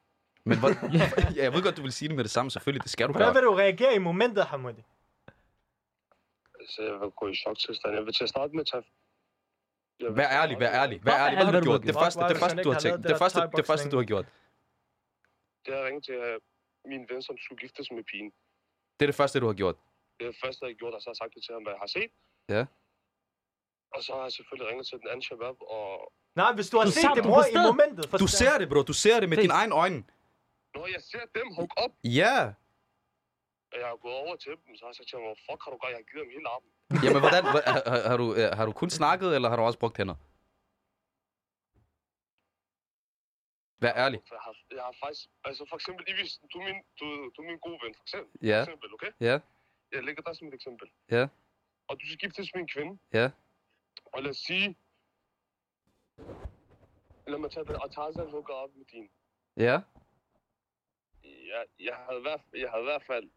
Men hvor, ja, jeg ved godt, du vil sige det med det samme, selvfølgelig. Det skal du Hvordan gøre. vil du reagere i momentet, Hamudi? Så jeg vil gå i choktilstand. Jeg vil til at starte med at tage... Vær ærlig, vær ærlig. Vær ærlig. Hvad har du gjort? Det har første, det første, du har har tænkt. Det første, det første, du har gjort. det er at ringe til min ven, som skulle giftes med pigen. Det er det første, du har gjort. Det er det første, jeg har gjort, og så har jeg sagt det til ham, hvad jeg har set. Ja. Og så har jeg selvfølgelig ringet til den anden shabab, og Nej, hvis du har Du set det, dem bror, i momentet. Du ser det, bro. Du ser det med dine egne øjne. når jeg ser dem hook op, Ja. og jeg har gået over til dem, så har jeg sagt til ham, hvor fuck har du gør, jeg har givet dem hele armen. Jamen, hvordan, har, har- du, har du kun snakket, eller har du også brugt hænder? Vær ærlig. For jeg har, jeg har faktisk, altså for eksempel, Ivis, du er min, du, du er min gode ven, for eksempel. Ja. For eksempel, okay? Ja. Jeg lægger dig som et eksempel. Ja. Og du skal giftes med en kvinde. Ja. Og lad os sige, lad mig tage det, og Tarzan hooker op med din. Ja. Jeg, jeg havde hvert, jeg havde i hvert fald,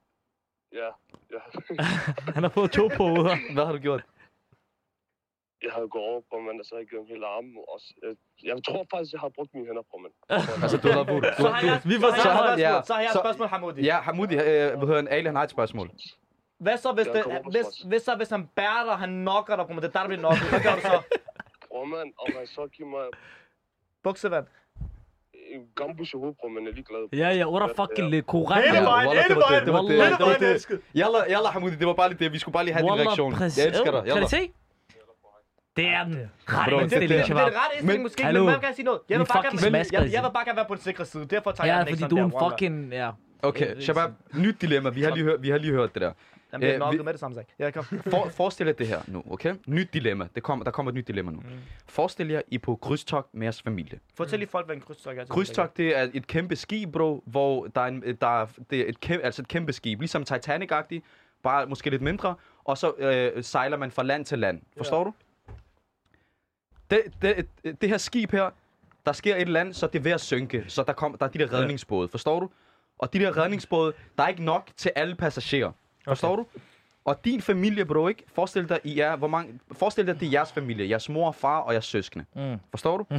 ja, jeg, Han har fået to på hovedet. Hvad har du gjort? Jeg havde gået over på mand, og så havde jeg givet ham hele armen. Og, jeg, jeg tror faktisk, jeg har brugt mine hænder på mand. Altså, du har du, Så har jeg, vi var så har jeg, spørgsmål, så har jeg et Så- spørgsmål, Hamoudi. Ja, Hamoudi, øh, hvad hedder en Ali, han har et spørgsmål. Hvad så, hvis, det, hvis, hvis, så, hvis han bærer dig, han knocker dig på mig, det er der, der bliver knocket. Hvad gør du så? Bror mand, om han så giver mig Buksevand. en gambus i hovedet, bror, men jeg er ligeglad. Ja, ja, what fucking lidt korrekt. Hele Ja, vejen, hele vejen, hele vejen. Yalla, yalla, Hamoudi, det var bare lige det. Vi skulle bare lige have din reaktion. Jeg elsker dig. Kan Yalla. du se? Det er den Bro, rette det- Det, det, indstilling, det, det er det rette indstilling Men- måske, Hallo. men man kan sige noget. Jeg Vi vil bare gerne, smasker, jeg, jeg vil bare gerne være på den sikre side. Derfor tager Ja, jeg den fordi ikke du er en fucking... Ja. Okay, Shabab, nyt dilemma. Vi har lige hørt, vi har lige hørt det der. Den bliver Øh, knocket vi- med det samme, sagt. Ja, kom. For, forestil jer det her nu, okay? Nyt dilemma. Det kommer, der kommer et nyt dilemma nu. Forestil jer, I er på krydstogt med jeres familie. Fortæl lige folk, hvad en krydstogt er. Krydstogt, det er et kæmpe skib, bro, hvor der er, en, der er, det er et, kæmpe, altså et kæmpe skib. Ligesom Titanic-agtigt, bare måske lidt mindre. Og så øh, sejler man fra land til land. Forstår du? Det, det, det her skib her, der sker et eller andet, så det er ved at synke. Så der, kom, der er de der redningsbåde, forstår du? Og de der redningsbåde, der er ikke nok til alle passagerer. Forstår du? Og din familie, bro, ikke? Forestil dig, I er, hvor mange, forestil dig, det er jeres familie. Jeres mor, far og jeres søskende. Mm. Forstår du?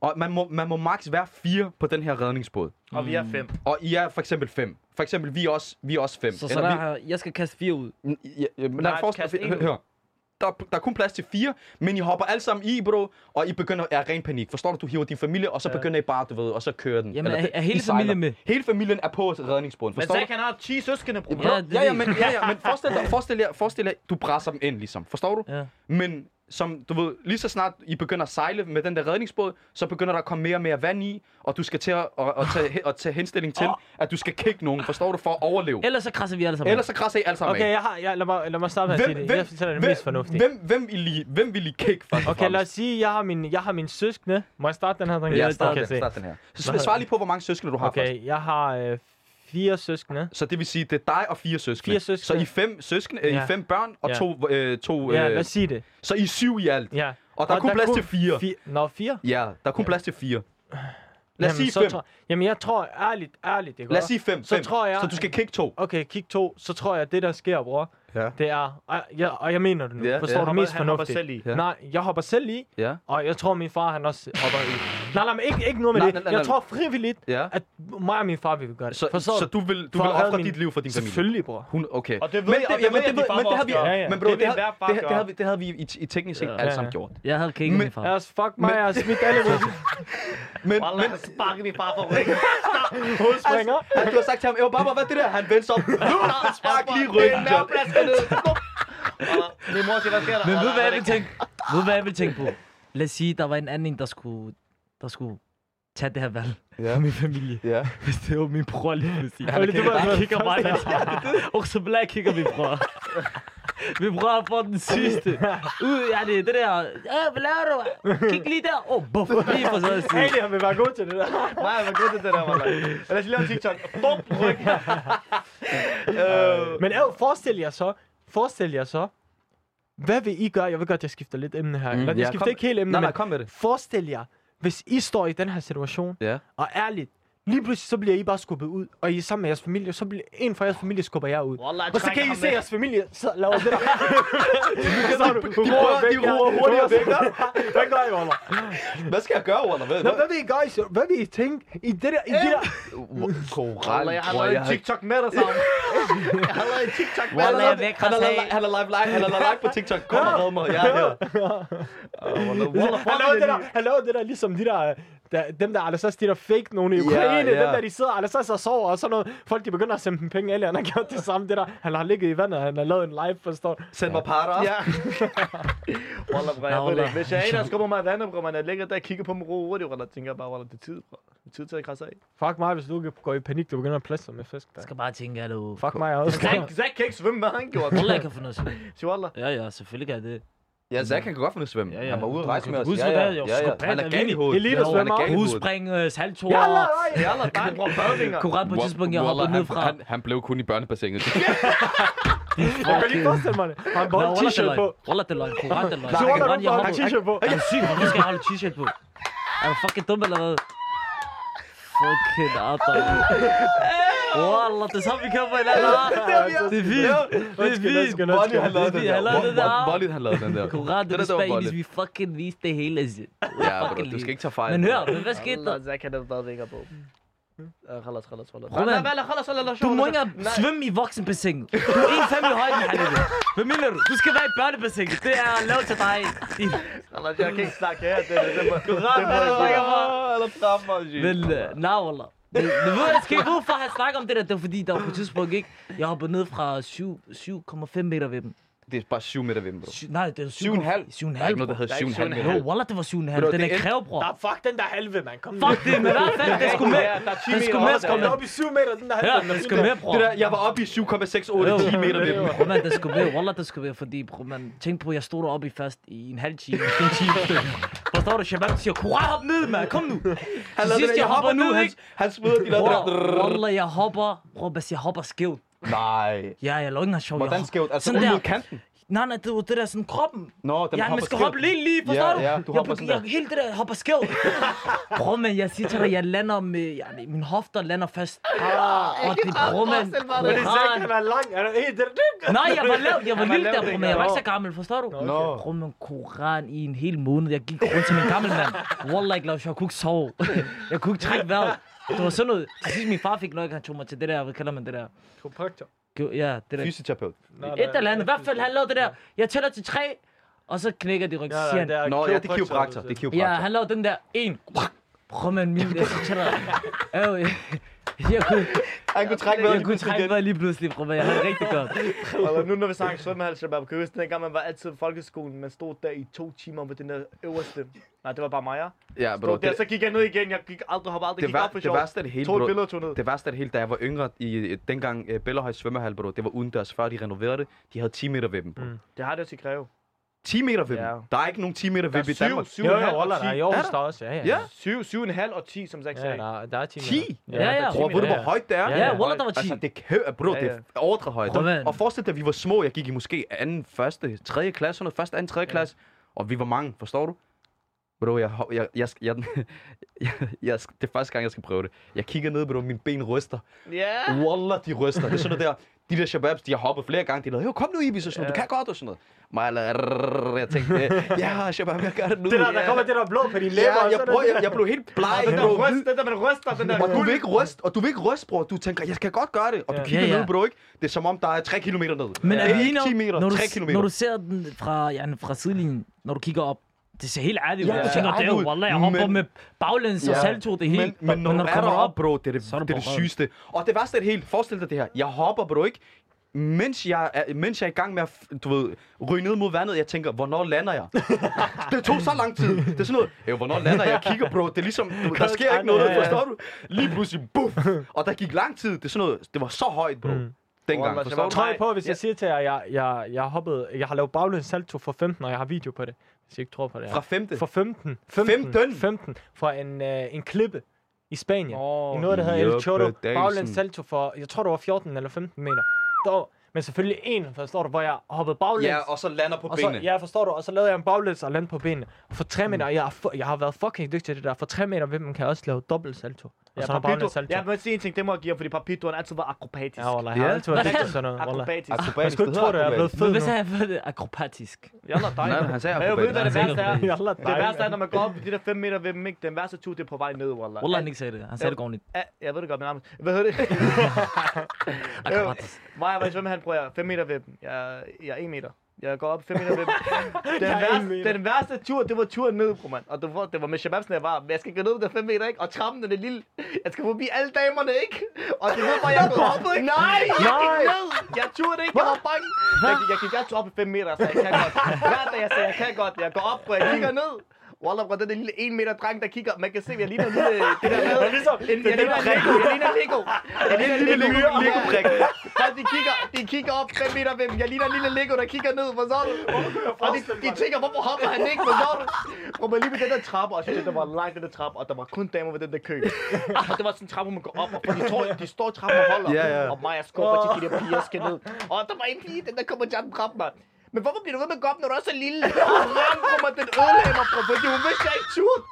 Og man må, man må maks være fire på den her redningsbåd. Og vi er fem. Og I er for eksempel fem. For eksempel, vi er også, vi er også fem. Så, så Eller der, jeg skal kaste fire ud. vi, ja, ja, Nej, nej, forestil, kast en hør, hør. Der, er- der er kun plads til fire, men I hopper alle sammen i, bro, og I begynder at ren panik. Forstår du? Du hiver din familie, og så Ja. begynder I bare, du ved, og så kører den. Jamen, Eller er, er hele familien med? Hele familien er på redningsbåden, Men forstår du? Zack, han har 10 søskende, bror. Ja, Ja, ja, men, ja, ja, men forestil dig, forestil dig, forestil dig, du presser dem ind, ligesom. Forstår du? Ja. Men som du ved, lige så snart I begynder at sejle med den der redningsbåd, så begynder der at komme mere og mere vand i, og du skal til at, at, at, tage, at tage henstilling til, at du skal kigge nogen, forstår du, for at overleve. Ellers så krasser vi alle sammen. Ellers så krasser I alle sammen Okay, af. jeg har, jeg, lad, mig, lad mig starte med at sige det. Jeg fortæller det hvem, mest fornuftige. Hvem, hvem, vil I, hvem vil I kick først og Okay, lad os sige, jeg har min, jeg har min søskende. Må jeg starte den her, dreng? Ja, start, Okay, den, start den her. Så svar lige på, hvor mange søskende du har først. Okay, jeg har øh, fire søskende. Så det vil sige, det er dig og fire søskende. Fire søskende. Så I fem søskende, øh, I Ja. er fem børn og Ja. to, øh, to Ja, øh, lad os sige det. så I er syv i alt. Ja. Og der er kun plads til fire. Fi- Nå, fire? Ja, der er kun Ja. plads til fire. Lad os sige fem. Tror, jamen, jeg tror ærligt, ærligt, det går. Lad os sige fem. Så fem. tror jeg- Så du skal kick to. Okay, kig to. Så tror jeg, det der sker, bror, Ja. det er... Og jeg, og jeg mener det nu. Ja, Forstår ja. du mest Han hopper fornuftigt? selv i. Ja. Nej, jeg hopper selv i, Ja. og jeg tror, min far han også hopper i. Nej, nej, men ikke, ikke noget med Nej, det. nej, nej, jeg nej. tror frivilligt, Ja. at mig og min far vil gøre det. Så, Forstår så du vil, du For vil ofre dit liv for din familie? Selvfølgelig, bror. Hun, okay. Og det ved men jeg- og det ja, men ved jeg, det, far men det har vi. Ja, ja. men bro, Det det, det, det, gøre. har vi, det havde vi i, i teknisk set Ja. alle sammen gjort. Jeg havde kigget min far. Ellers fuck mig, jeg har smidt alle ud. Men, men han sparker min far på ryggen. Hovedspringer. altså, du har sagt til ham, Evo Baba, hvad er det der? Han vendte sig op. Spark lige Det er ryggen. En Min mor siger, hvad sker der? Men ved du, hvad jeg vil tænke? Ved du, hvad jeg vil tænke på? Lad os sige, der var en anden, der skulle, der skulle tage det her valg Ja. for min familie. Ja. Hvis det var min bror lige pludselig. Ja, det var- kigger mig. Og så blag kigger min bror. Min bror har fået den sidste. Ud, ja, det er det der. Ja, hvad laver du? Kig lige der. Åh, oh, buff. Lige fra sådan side. Egentlig han vil være god til det der. Nej, jeg var god til det der, Wallah. Lad os lige lave en TikTok. Bum, ryg. Men øh, forestil jer så, forestil jer så, hvad vil I gøre? Jeg ved godt, jeg skifter lidt emne her. Mm, Mm, jeg ja, skifter kom. ikke helt emne, Nej, men nej, kom med det. forestil jer, hvis I står i den her situation, Ja. og ærligt, lige pludselig så bliver I bare skubbet ud, og I er sammen med jeres familie, så bliver en fra jeres familie skubber jer ud. Wallah, Og så kan I se væk. jeres familie, så laver det der. så er du, de roer- de roer hurtigere væk, Hvad gør I, Waller? Hvad skal jeg gøre, Waller? Hvad? Nå, hvad vil I gøre? Hvad vil I tænke i det der? I det der? Koral, Wallah, jeg har lavet en TikTok med dig sammen. Jeg har lavet en TikTok med Han dig. Wallah, live- væk, han er live- han live han er live på TikTok. Kom og red mig, jeg er her. Wallah, Han lavede det der, han lavede det der ligesom de der, der, dem der Alassas, de der fake nogen i Ukraine, ja. dem der de sidder Alassas og sover, og sådan noget. Folk de begynder at sende dem penge, alle han har gjort det samme. Det der, han har ligget i vandet, han har lavet en live, forstår du? Send mig patter. Ja. Wallah, bro, jeg ved det. Hvis jeg er en, der skubber mig i vandet, bro, man er ligger der og kigger på mig ro hurtigt, tænker jeg bare, Wallah, det er tid, bro. Det er tid til at krasse af. Fuck mig, hvis du går i panik, du begynder at plaster med fisk. Der. Jeg skal bare tænke, at du... Fuck mig også. Zach, Zach kan ikke svømme, hvad han gjort? Wallah, jeg kan få noget svøm. Sig Wallah. Ja, ja, selvfølgelig kan jeg det. Ja, Zach han kan godt finde at svømme. Ja, ja. Han var ude at rejse med os. huske, Ja, ja, er, ja, ja. Han er gal i hovedet. Elite er svømmer. Husspring, øh, saltoer. Jalla, jalla, der er en badvinger. Koran på et tidspunkt, jeg hoppede ned fra... Han, blev kun i børnebassinet. Jeg kan lige forestille mig det. Han bare en t-shirt på. Wallah, det løgn. Koran, det løgn. Så Koran, du en hoppede... t-shirt på. Er du syg? Hvorfor skal jeg holde t-shirt på? Er du fucking dum eller hvad? Fucking Adam. Wallah, det er sådan, vi kører på hinanden. hva'? Det er fint. Det er Undskyld, fint. undskyld, Bonnie, han undskyld. lavede den Det er der. det det er Spaniens, Bonnie. vi fucking viste det hele. shit. Ja, bro, du skal ikke tage fejl. Men hør, men hvad skete der? Wallah, Zach han er badvinger på. Nej, nej, khalas, khalas, Du må khalas. ikke engang svømme i voksenbassinet. Du er 1,5 i højden, Halide. Hvad mener du? Du skal være i børnebassinet. Det er lavet til dig. Khalas, jeg kan ikke snakke her. Det er det, det. Eller. Men, nej, wallah. Det, det ved jeg, skal ikke hvorfor han snakker om det der. Det var fordi, der var på et tidspunkt ikke... Jeg hoppede ned fra 7 7,5 meter ved dem. Det er bare 7 meter vind, bro. Nej, det var 7,5. 7,5. 7,5. Der er ikke noget, der hedder Der er ikke 7,5 7,5. meter. Jo, wallah, det var 7,5. Bro, Den det er er- kræv, bror. Ah, fuck den der halve, mand. Kom nu. Fuck det, men i hvert fald, det skulle med. Ja, der er 10 Det skulle med, over skulle Kom der. op i 7 meter, den der halve. Ja, den er det skulle der. med, bror. Det der, jeg var oppe i 7,68 10 meter ved dem. Bror, man, det skulle være. Wallah, det skulle være, fordi, bror, man, tænk på, jeg stod deroppe i først i en halv time, måske en time stykke. Forstår du, Shabab siger, Koran, hop ned, mand, kom nu. Han sidst, jeg hopper ned, han, ikke? han smider de der. Wallah, jeg hopper. Bror, jeg hopper skævt. Nej. Ja, jeg lå ikke engang sjov. Jeg Hvordan skævt? Altså Sådan ud der. mod kanten? Nej, nej, det var det der sådan kroppen. Nå, den ja, man hopper skal skævt. hoppe lige lige, forstår Ja, du? ja, du jeg, hopper sådan jeg, der. Helt det der hopper skævt. Bror, men jeg siger til dig, jeg lander med... Ja, min hofter lander først. Ah, og det, bror, man. Men det er Zack, han er lang. Er helt... Nej, jeg var lav, jeg var lille der, bror, men jeg var ikke så gammel, forstår du? Nå. Bror, men koran i en hel måned. Jeg gik rundt som en gammel mand. Wallah, ikke jeg kunne ikke sove. Jeg kunne ikke trække vejret. Det var sådan noget. Til sidst min far fik nok, han tog mig til det der, hvad kalder man det der? Kiropraktor. Ja, det der. Fysioterapeut. Et eller andet. I hvert fald, han lavede det der. Jeg tæller til tre, og så knækker de ryg. Så siger han, Nå, ja, det er kiropraktor. Det er kiropraktor. Ja, han lavede den der en. Prøv man min, jeg. Øv, jeg, kunne, Han kunne trække jeg kunne trække mig lige pludselig, bror, men jeg havde det rigtig godt. Og nu når vi snakker svømmehal, Shabab, kan du huske, dengang man var altid i folkeskolen, man stod der i to timer på den der øverste. Nej, det var bare mig, ja. Ja, bro. Stod der, Det, så gik jeg ned igen. Jeg gik aldrig, hoppede aldrig, det, gik var, op for det sjov. værste af det hele, bro. billede og tog ned. Det værste af det hele, da jeg var yngre, i øh, dengang uh, Bellahøj svømmehal, bro, det var udendørs, før de renoverede det. De havde 10 meter ved dem, bro. Mm. Det har det også i Greve. 10 meter ved dem. Ja. Der er ikke nogen 10 meter dem i syv, Danmark. syv, Jo, og en jo, halv og Wallah, der er i ti. Aarhus Er der? også. Ja, ja. Ja. Syv, syv og en halv og ti, som Zach Ja, sagde. der, der er 10 10? Ja, ja. 10 Bror, ved du, meter. hvor højt det er? Ja, ja, Wallah, der var 10. Altså, det er kæ- bro, Ja, det ja. er overdrevet højt. Og forestil dig, at vi var små. Jeg gik i måske anden, første, tredje klasse, sådan noget. Første, anden, tredje klasse. Og vi var mange, forstår du? Bro, jeg, jeg, jeg, jeg, jeg, jeg, det er første gang, jeg skal prøve det. Jeg kigger ned, bro, mine ben ryster. Ja. Wallah, de ryster. Det er sådan noget der. De der shababs, de har hoppet flere gange. De lavede, jo, kom nu, Ibis, og sådan noget. Du kan godt, og sådan noget. Mig, eller, jeg tænkte, ja, shabab, jeg gør det nu. Det der, der kommer det der blå på dine læber. Ja, jeg, er bror, det jeg, jeg blev helt bleg, Den der bro. ryst, den der, man ryster, den der Og du vil ikke ryste, og du vil ikke ryste, bror. Du tænker, jeg skal godt gøre det. Og du Ja. kigger Ja, ja. ned, bro, ikke? Det er som om, der er 3 km ned. Men er vi ikke enige 10 om, meter, når du, 3 s- km. når du ser den fra, ja, fra sidelinjen, når du kigger op, det ser helt ærligt ud. Ja, du det tænker, ser det er jo, ærligt ud. wallah, jeg hopper Men- med baglæns og Ja. salto, det hele. Men, men når, du er kommer deroppe, bro, det er det, er du det, er det røven. sygeste. Og det værste er det helt, forestil dig det her. Jeg hopper, bro, ikke? Mens jeg, er, mens jeg er i gang med at, du ved, ryge ned mod vandet, jeg tænker, hvornår lander jeg? det tog så lang tid. Det er sådan noget, jo, hvornår lander jeg? Jeg kigger, bro, det er ligesom, du, der sker ikke noget, forstår du? Lige pludselig, buff! Og der gik lang tid. Det er sådan noget, det var så højt, bro. Mm. Dengang, forstår det du? Tror I på, hvis Ja. jeg siger til jer, jeg, jeg, jeg, har hoppet, jeg har lavet baglæns salto for 15, og jeg har video på det. Hvis I ikke tror på det. Fra femte. For 15. 15? 15. For en, øh, en klippe i Spanien. Åh. I noget, der hedder El. Davidsen. Baglæns salto for, jeg tror, det var 14 eller 15 meter. Der, men selvfølgelig en, forstår du, hvor jeg hoppede baglæns. Ja, og så lander på så, benene. ja, forstår du, og så lavede jeg en baglæns og landede på benene. Og for 3 meter, jeg, har fu- jeg har været fucking dygtig til det der. For 3 meter ved dem kan jeg også lave dobbelt salto. Og Ja, så er der Papito, salto. ja, men sige en ting, det må jeg give ham, fordi Papito han altid var akrobatisk. Ja, wallah, jeg har altid været Hvad dygtig sådan noget. Akrobatisk. Man Akrobatisk, skulle ikke det tro, hedder det er blevet akrobatisk. Men fedt hvad nu. sagde jeg for det? Akrobatisk. Jalla, dig. Nej, han sagde Men jeg ved, hvad det akrobatisk. værste er. Det værste er, når man går op i de der 5 meter ved dem, ikke? Den værste tur, det er på vej ned, wallah. Wallah, han ikke sagde det. Han sagde det ordentligt. Ja, jeg ved det godt, men. Hvad hedder det? Akrobatisk. Mig og min svømmehal, prøver jeg 5 meter ved dem. Jeg, jeg er 1 meter. Jeg går op 5 meter ved den, en værste, den værste tur, det var turen ned, bro, mand. Og det var, det var med shababsen, jeg var. Men jeg skal gå ned med 5 meter, ikke? Og trappen den er lille. Jeg skal forbi alle damerne, ikke? Og det ved bare, jeg går op, ikke? Nej, jeg gik ned. Jeg turde ikke, jeg var bange. Jeg, gik- jeg gik altid op i 5 meter, så jeg kan godt. Hver dag, jeg sagde, jeg kan godt. Jeg går op, og jeg kigger ned. Wallah, bro, den der lille 1 meter dreng, der kigger. Man kan se, jeg ligner en lille... Det der med, ligesom en, jeg ligner Lego. Jeg ligner Lego. Jeg ligner en lille Lego. Lego-brik. Folk, de kigger, de kigger op 5 meter dem. Jeg ligner en lille Lego, der kigger ned. Forstår du? Og de, de tænker, hvorfor hopper han ikke? Forstår du? Bro, men lige ved den der trappe, og jeg synes, der var langt den der trappe, og der var kun damer ved den der kø. Og det var sådan en trappe, man går op, og de, tror, de står trappen og holder. Ja, ja. Og mig, jeg skubber til de der piger skal ned. Og der var en pige, den der kommer til at ramme mig. Men hvorfor bliver du ved med at gå op, når du er så lille? Og ramme kommer den ødelagde mig, bro, fordi hun vidste, jeg ikke turde.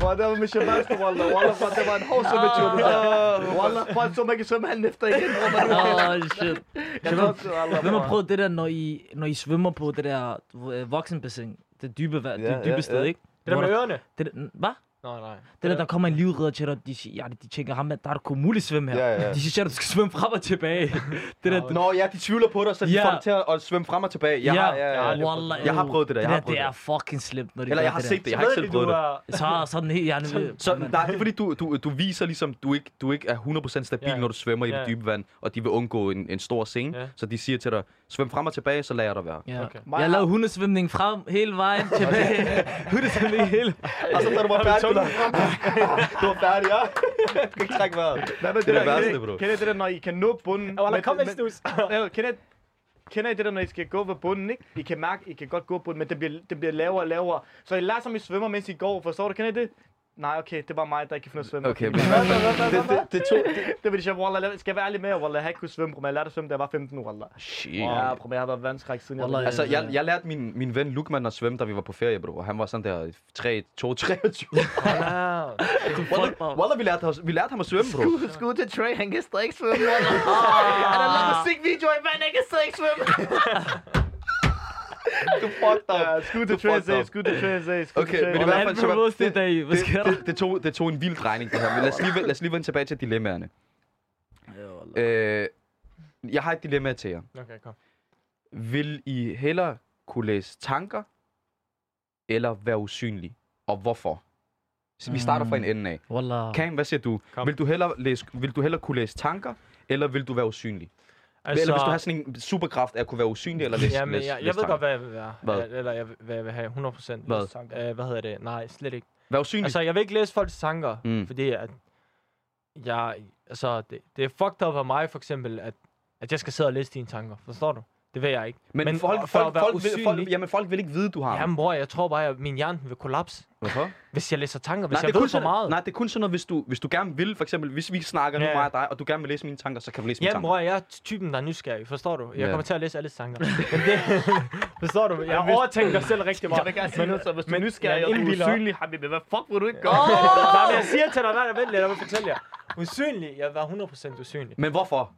Bro, det var med Shabazz, Wallah. Wallah, bro, det var en hård svømmetur, det der. Wallah, folk så mig ikke svømme halven efter igen, bro. men det var- Åh, shit. Jeg tror Hvem har prøvet det der, når I, når I svømmer på det der øh, voksenbassin? Det dybe, vand- det dybe ja, sted, ja. ikke? Det der med ørerne. Det hvad? Nå, nej. Det der, der kommer en livredder til dig, de siger, ja, de tænker, ham, der er du muligt svømme her. Ja, ja. De siger, at du skal svømme frem og tilbage. det der, Nå, ja, de tvivler på dig, så de Ja. får dig til at, at svømme frem og tilbage. Jeg har, ja, ja, ja. Wallah, Jeg har prøvet det der, jeg det har der, prøvet det det. er fucking slemt, når de Eller jeg har det set det, jeg Så har ikke selv prøvet det. er... Så sådan helt, jeg er Så nej, det er fordi, du, du, du viser ligesom, du ikke, du ikke er 100% stabil, Ja. når du svømmer i Ja. det dybe vand, og de vil undgå en, en stor scene. Ja. Så de siger til dig, svøm frem og tilbage, så lader jeg dig være. Ja. Jeg lavede hundesvømning frem hele vejen tilbage. hundesvømning hele Og så da du var færdig, du, du var færdig, ja. Du kan ikke trække vejret. Hvad med Det er det der, værste, kender- bro. Kender I det der, når I kan nå bunden? Men- kom med stus. Ja, Kender I- Kender I det der, når I skal gå ved bunden, ikke? I kan mærke, I kan godt gå på bunden, men det bliver, det bliver lavere og lavere. Så I lader som I svømmer, mens I går. Forstår du? Kender I det? Nej, okay, det var mig, der ikke kan finde at svømme. Okay, men det, det, det, tog, det, det vil jeg Wallah, skal jeg være ærlig med Wallah, jeg har ikke kunnet svømme, men jeg lærte at svømme, da jeg var 15 år, Wallah. shit. Ja, bro, men jeg har været vandskræk siden jeg var Wallah, Altså, jeg, jeg lærte min, min ven Lukman at svømme, da vi var på ferie, bro. Han var sådan der 3, 2, 23. Wallah, Wallah, vi lærte, os- vi lærte ham at svømme, bro. Skud, skud til Trey, han kan stadig ikke svømme, Wallah. Han har lavet musikvideoer i vand, han kan stadig ikke svømme. Du fucked up. Ja, skud til up. skud til Trey, say, skud Okay, til Trey. men i hvert fald, proposed det, det, sker der? det, det, tog, det tog en vild drejning, det her. Men lad os lige, lad os lige vende tilbage til dilemmaerne. Øh, jeg har et dilemma til jer. Okay, kom. Vil I hellere kunne læse tanker, eller være usynlig? Og hvorfor? Så vi starter fra en ende af. Wallah. Kam, hvad siger du? Kom. Vil du, hellere læse, vil du hellere kunne læse tanker, eller vil du være usynlig? Altså, eller hvis du har sådan en superkraft af at kunne være usynlig, eller læse, Ja, men jeg, læse jeg ved godt, hvad jeg vil være. Hvad? Eller jeg, hvad jeg vil have 100%. Hvad? Øh, hvad hedder det? Nej, slet ikke. Være usynlig? Altså, jeg vil ikke læse folks tanker, mm. fordi at jeg, altså, det, det er fucked up af mig, for eksempel, at, at jeg skal sidde og læse dine tanker. Forstår du? Det vil jeg ikke. men, men folk, for folk, folk, vil, folk, usynlig- jamen, folk vil ikke vide, du har Jamen, bror, jeg tror bare, at min hjerne vil kollapse, Hvorfor? hvis jeg læser tanker. Hvis Nej, jeg ved for meget. nej, det er kun sådan noget, hvis du, hvis du gerne vil, for eksempel, hvis vi snakker nu Ja. mig og dig, og du gerne vil læse mine tanker, så kan du læse mine Jamen, tanker. bror, jeg er typen, der er nysgerrig. Forstår du? Jeg Ja. kommer til at læse alle tanker. Men det, forstår du? Jeg overtænker selv rigtig meget. Jeg vil gerne sige noget, så hvis du er men- nysgerrig, og du er usynlig, Habibi, hvad fuck vil du ikke gøre? Nej, men jeg siger til dig, nej, vent lidt, jeg vil fortælle jer. Usynlig, jeg vil være 100% usynlig. Men hvorfor?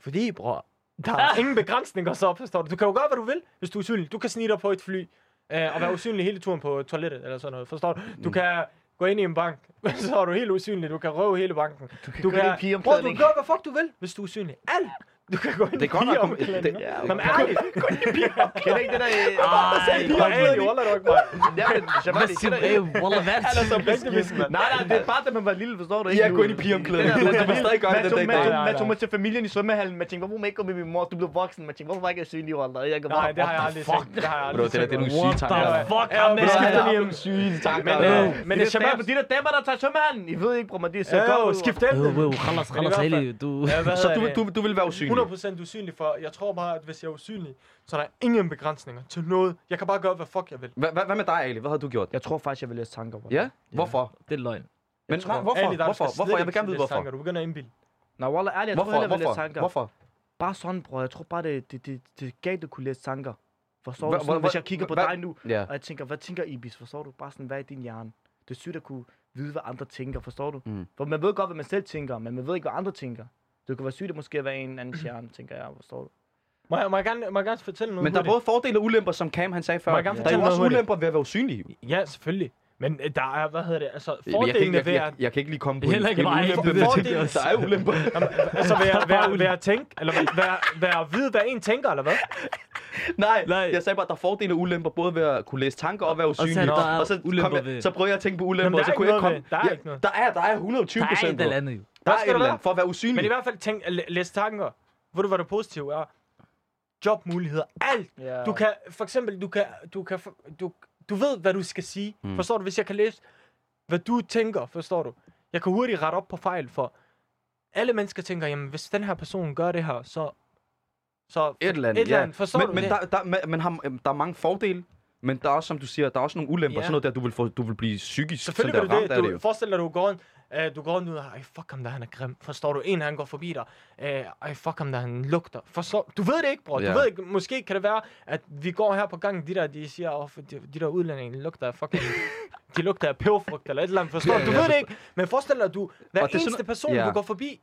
Fordi, bror, der er ingen begrænsninger så, forstår du? Du kan jo gøre, hvad du vil, hvis du er usynlig. Du kan snige dig på et fly, øh, og være usynlig hele turen på toilettet, eller sådan noget, forstår du? Du kan gå ind i en bank, så er du helt usynlig. Du kan røve hele banken. Du kan en pigeomklædning. Bror, du gør, hvad fuck du vil, hvis du er usynlig. Alt! Du kan gå ind Det i er godt pigeomklædning. det- Ja, det- men ærligt. Gå ind i pigeomklædning. Kender ikke det der... øh, Ej, bror, Wallah, du er ikke mig. Ja, men Shabazz, Hvad siger du? Wallah, hvad? Han er beskidt, mand. Nej, nej, det er bare, da man var lille, forstår du ikke? Ja, gå ind i pigeomklædning. Det der, man tog- stadig gøre det man den dag man tog- Nej, Man nej. tog med til familien i svømmehallen. Man tænkte, hvorfor må jeg ikke gå med min mor? Du blev voksen. Man tænkte, hvorfor var jeg ikke synlig, Wallah? Jeg kan bare... det har jeg aldrig tænkt. Det har jeg Bro, aldrig det der, det er nogle syge What tanker. the der. fuck, ham men er- skifter lige nogle syge tanker. Men, der. øh, det det er Shabab... de der damer, der tager svømmehallen. I ved ikke, bro, men de ser godt ud. skift Øh, øh, Khalas, khalas, det? du, du vil være usynlig? 100% usynlig, for jeg tror bare, at hvis jeg er usynlig, så er der ingen begrænsninger til noget. Jeg kan bare gøre, hvad fuck jeg vil. Hva- hva- Hvad med dig, Ali? Hvad har du gjort? Jeg tror faktisk, jeg vil læse tanker. Ja? Hvorfor? Det er løgn. Men tror, nej, hvorfor? Ali, der Hvorfor? skal Hvorfor? slet Jeg vil ikke gerne vide, læse hvorfor. Tanker. Du begynder at indbilde. Nå, Wallah, ærligt, jeg tror Hvorfor? heller, jeg vil læse Hvorfor? tanker. Hvorfor? Bare sådan, bror. Jeg tror bare, det, det, det, det er galt at kunne læse tanker. Forstår Hva- du? Sådan, hva- hvis jeg kigger på hva- dig nu, Ja. og jeg tænker, hvad tænker Ibis? Forstår du? Bare sådan, hvad er i din hjerne? Det er sygt at kunne vide, hvad andre tænker, forstår du? Mm. For man ved godt, hvad man selv tænker, men man ved ikke, hvad andre tænker. Det kan være sygt at måske være en anden hjerne, tænker jeg, forstår du? Må jeg, må jeg, gerne, må jeg gerne fortælle noget Men der er hurtigt? både fordele og ulemper, som Cam han sagde før. Må jeg gerne Der er fortælle jo også noget hurtigt? ulemper ved at være usynlig. Ja, selvfølgelig. Men øh, der er, hvad hedder det, altså Jeg kan, ikke, fordelene jeg, ved jeg, at... jeg kan ikke lige komme på Heller ikke en mig. ulempe. Det ved tænker det. jeg også. Der er ulemper. Jamen, altså, ved at, ved, at, ved at tænke, eller ved, ved, at, ved at vide, hvad en tænker, eller hvad? Nej, Nej. jeg sagde bare, at der er fordele og ulemper, både ved at kunne læse tanker og være så usynlig. der er og så, ulemper kom jeg, ved- så prøvede jeg at tænke på ulemper, Jamen, der og så er kunne ikke jeg noget ikke komme... ved- der er ikke noget. Der er, der er 120 Der er procent. et eller andet jo. Der er et der eller andet, for at være usynlig. Men i hvert fald tænk, læ- læs tanker. Ved du, hvad det positive er? Jobmuligheder. Alt. Ja. Du kan, for eksempel, du kan, du kan, du, du ved, hvad du skal sige. Mm. Forstår du? Hvis jeg kan læse, hvad du tænker, forstår du? Jeg kan hurtigt rette op på fejl, for alle mennesker tænker, jamen, hvis den her person gør det her, så... så Et eller andet, et eller ja. andet. Forstår men, du men det? der, der, men, men har, der er mange fordele, men der er også, som du siger, der er også nogle ulemper. Ja. Sådan noget der, du vil, få, du vil blive psykisk Selvfølgelig sådan vil der du det. ramt af det Du, jo. forestil dig, du går rundt, øh, du går rundt ud og ej, fuck ham der, han er grim. Forstår du? En, han går forbi dig. Øh, ej, fuck ham der, han lugter. Forstår Du ved det ikke, bror. Ja. Du ved ikke, måske kan det være, at vi går her på gangen, de der, de siger, for de, de der udlændinge, lugter af fucking... de lugter af peberfrugt eller et eller andet, forstår Ja, du? Du ja, ved det ikke. Men forestil dig, at du, hver er sådan eneste noget- person, ja. du går forbi,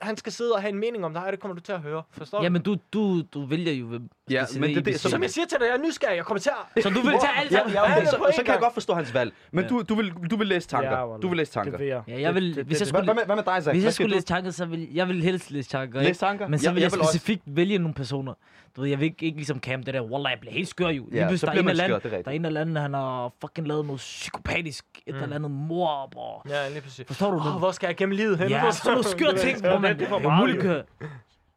han skal sidde og have en mening om dig, og det kommer du til at høre. Forstår Jamen, du, du, du vælger jo, hvem Ja, men det- det- du? Som jeg siger til dig, jeg er nysgerrig, jeg kommer til at... Så du vil tage alt Ja, sammen? ja, Okay, okay, så, så kan jeg godt forstå hans valg. Men Ja. du, du, vil, du vil læse tanker. Ja, du vil læse tanker. Det jeg. Ja, jeg vil, Det- det- hvis jeg skulle, hvad, med, hvad med dig, Zach? hvis jeg skulle du? læse tanker, så vil jeg vil helst læse tanker, Læse tanker? Men så Jeg- vil jeg jeg, vil også- specifikt vælge nogle personer. Du ved, jeg vil ikke, ikke ligesom Cam, det der, wallah, jeg bliver helt skør jo. Lige Ja, pludselig, så der er bliver en man eller skør, anden, er der er en eller anden, han har fucking lavet noget psykopatisk, et Mm. eller andet mor, bror. Ja, lige præcis. Forstår du Åh, det? hvor skal jeg gemme livet hen? Ja, sådan nogle skøre ting, hvor man, det er for det meget, køre.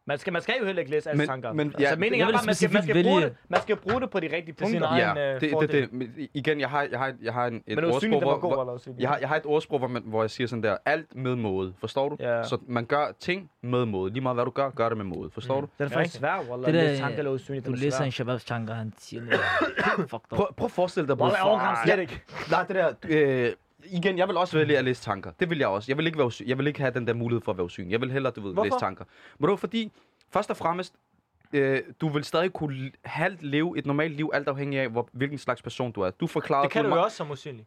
Man skal, man skal jo heller ikke læse alle Men- tanker. men- altså, ja, meningen jeg er bare, man skal, man, skal bruge det, man skal bruge det på de rigtige punkter. egen- Ja, øh, det, det, det, men igen, jeg har, jeg har, jeg har en, et ordsprog, det hvor, god, hvor, jeg har, jeg har et ordsprog, hvor, man, hvor jeg siger sådan der, alt med måde, forstår du? Ja. Så man gør ting med måde. Lige meget hvad du gør, gør det med måde, forstår Mm. du? Den er faktisk svær, wallah. Det Det der, tanker eller usynligt, Du er læser en Shababs tanker, han siger noget. Fuck dig. Prøv, prøv at forestille dig, bro. Wallah, jeg overgår ham slet ikke. Nej, det der... Igen, jeg vil også vælge at læse tanker. Det vil jeg også. Jeg vil ikke, være usy- jeg vil ikke have den der mulighed for at være usynlig. Jeg vil hellere, du ved, Hvorfor? læse tanker. Men det var fordi, først og fremmest, øh, du vil stadig kunne halvt leve et normalt liv, alt afhængig af, hvor, hvilken slags person du er. Du forklarede... Det kan du du jo også som usynlig.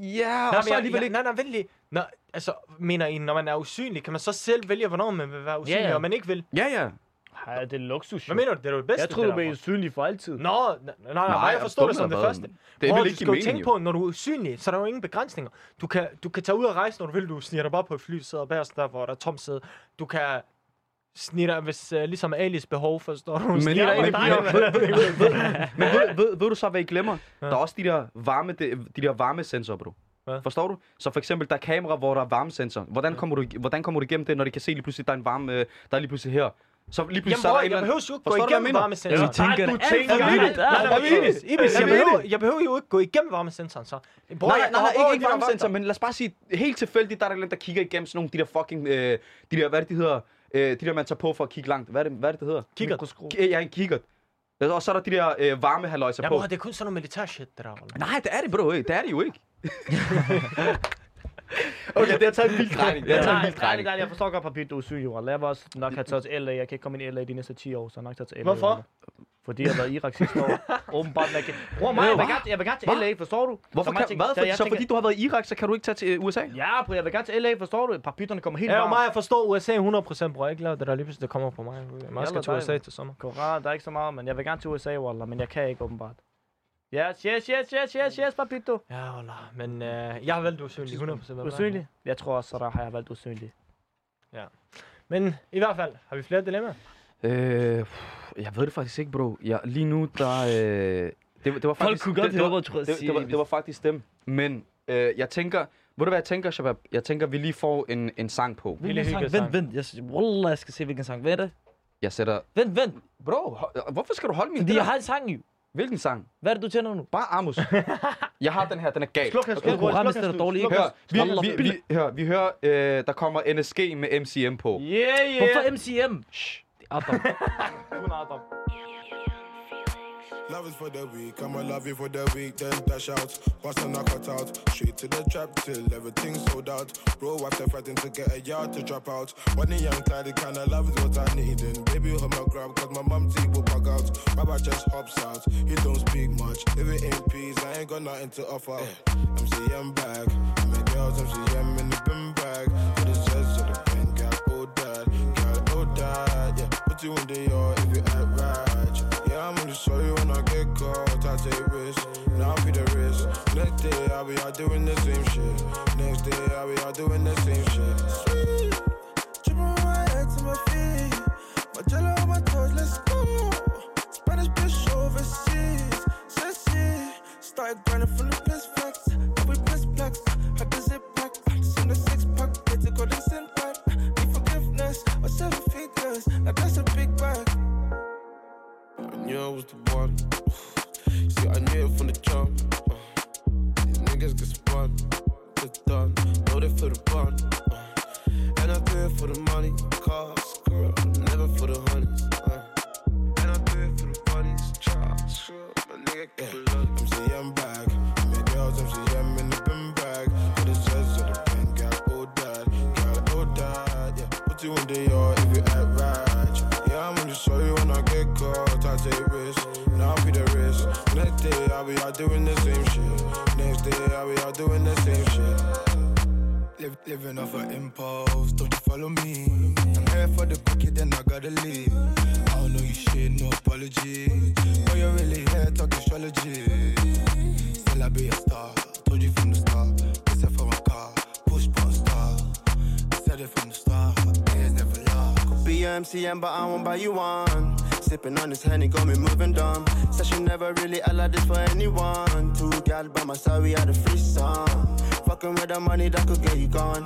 Ja, Nej, og men så jeg, alligevel jeg, ikke... nej, nej, vent lige. Nå, altså, mener I, når man er usynlig, kan man så selv vælge, hvornår man vil være usynlig, ja. og man ikke vil? Ja, ja. Ja, det er luksus. Hvad mener du? Det er det bedste, Jeg troede, du det der, blev usynlig for altid. Nå, nej, nej, nej, nej, jeg forstår det som det første. Det vil du ikke skal jo mening, tænke jo. på, når du er usynlig, så er der jo ingen begrænsninger. Du kan, du kan tage ud og rejse, når du vil. Du sniger dig bare på et fly, sidder bagerst der, hvor der er tomt sæde. Du kan snige dig, hvis uh, ligesom Alis behov, forstår du? Men, Snige dig ind i men, ved, ved, ved, du så, hvad I glemmer? Ja. Der er også de der varme, de, de der varmesensorer, bro. Hvad? Forstår du? Så for eksempel, der er kamera, hvor der er varmesensor. Hvordan kommer, du, hvordan kommer du igennem det, når de kan se lige pludselig, der er en varme, øh, der er lige pludselig her? Så lige pludselig, Jamen, så er bror, jeg eller behøver jo ikke gå Forstår du, hvad jeg igennem varmesensoren. Jeg tænker, du det tænker alt for vildt. vildt. Nej, nej, Ibis, Ibis, jeg Jeg behøver, jeg behøver jo ikke gå igennem varmesensoren, så. Bror, Nej, nej, nej, ikke, ikke de der varmesensor, vagter. men lad os bare sige, helt tilfældigt, der er der der kigger igennem sådan nogle, de der fucking, øh, de der, hvad er det, de hedder, øh, de der, man tager på for at kigge langt. Hvad er det, hvad er det, det hedder? Kigger. K- Ja, en kikkert. Og så er der de der øh, varmehaløjser Ja, på. bror, det er kun sådan noget militær shit, det der. wallah. Nej, det er det, bro. Det er det jo ikke. okay, det har taget en vild drejning. Det har taget en vild drejning. jeg forstår godt, papir, du er syg, Johan. Jeg vil også nok have taget til LA. Jeg kan ikke komme ind i LA de næste 10 år, så jeg nok taget til LA. Hvorfor? Fordi jeg har været i Irak sidste år. Åbenbart, man kan... Bror mig, jeg vil gerne, jeg vil gerne til? LA, forstår du? Hvorfor Så kan, ting- hvad? så For, så tænker- fordi du har været i Irak, så kan du ikke tage til øh, USA? Ja, bror, jeg vil gerne til LA, forstår du? Papytterne kommer helt Ja, varmt. mig, jeg forstår USA 100%, bror. Jeg er glad, det der lige pludselig, kommer på mig. Jeg skal til USA til sommer. Koran, der er ikke så meget, men jeg vil gerne til USA, Wallah, men jeg kan ikke åbenbart. Yes, yes, yes, yes, yes, yes, papito. Ja, wallah. Men øh, jeg har valgt usynlig 100%. hvad med dig? Usynlig? Jeg tror også, så der har jeg valgt usynlig. Men i hvert fald, har vi flere dilemmaer? Øh, jeg ved det faktisk ikke, bro. Jeg, lige nu, der... Øh, det, det var Folk faktisk, kunne godt det, det, høre, var, det, det, det, var, det var faktisk dem. Men øh, jeg tænker... Ved du hvad jeg tænker, Shabab? Jeg tænker, vi lige får en, en sang på. Hvilken sang? Vent, vent. Jeg, wallah, jeg skal se, hvilken sang. Hvad er det? Jeg sætter... Vent, vent. Bro, hvorfor skal du holde min Fordi jeg har en sang jo. Hvilken sang? Hvad er det, du tænder nu? Bare Amos. jeg har den her, den er gal. Sluk her, sluk Programmet er dårligt, ikke? Hør, vi, vi, vi, hør, vi hører, øh, der kommer NSG med MCM på. Yeah, yeah. Hvorfor MCM? Shh. Adam. Love is for the weak, I'ma love you for the week, then dash out. Bust and knock cut out. Straight to the trap till everything's sold out. Bro, they fighting to get a yard to drop out. When the young Clyde, the kind of love is what I need. And baby, hold my grab, cause my mum teeth will bug out. Baba just hops out, he don't speak much. If it ain't peace, I ain't got nothing to offer. MCM back, my girls, MCM in the bin bag. For the zest of the pen, got oh dad, got oh dad, yeah. Put you in the yard if you act right. I. I take risks, now I be the risk. Next day, I'll be out doing the same shit. Next day, I'll be out doing the same shit. Sweet, dripping my head to my feet. My jello on my toes, let's go. Spanish bitch, bag, grinding from the piss flex. Now we piss flex. Had the zip pack, seen the six pack, get to go to sin back. Need forgiveness, or seven figures. Now that's a big bag. I knew I was the one. I knew it from the jump. Uh, These niggas get spun, get done. Know they for the bun. Uh, and I do it for the money, cars, girl, never for the honeys. Living off an impulse, don't you follow me? I'm here for the cookie, then I gotta leave. I don't know you shit, no apology. But you're really here talking astrology. Still I be a star, told you from the start. This is for my car, push button star. I said it from the start, niggas never lie. Could be a MCM, but I won't buy you one. Sipping on this henny, got me moving dumb. Said she never really allowed this for anyone. Two gal by my side, we had a threesome. Fucking with the money that could get you gone.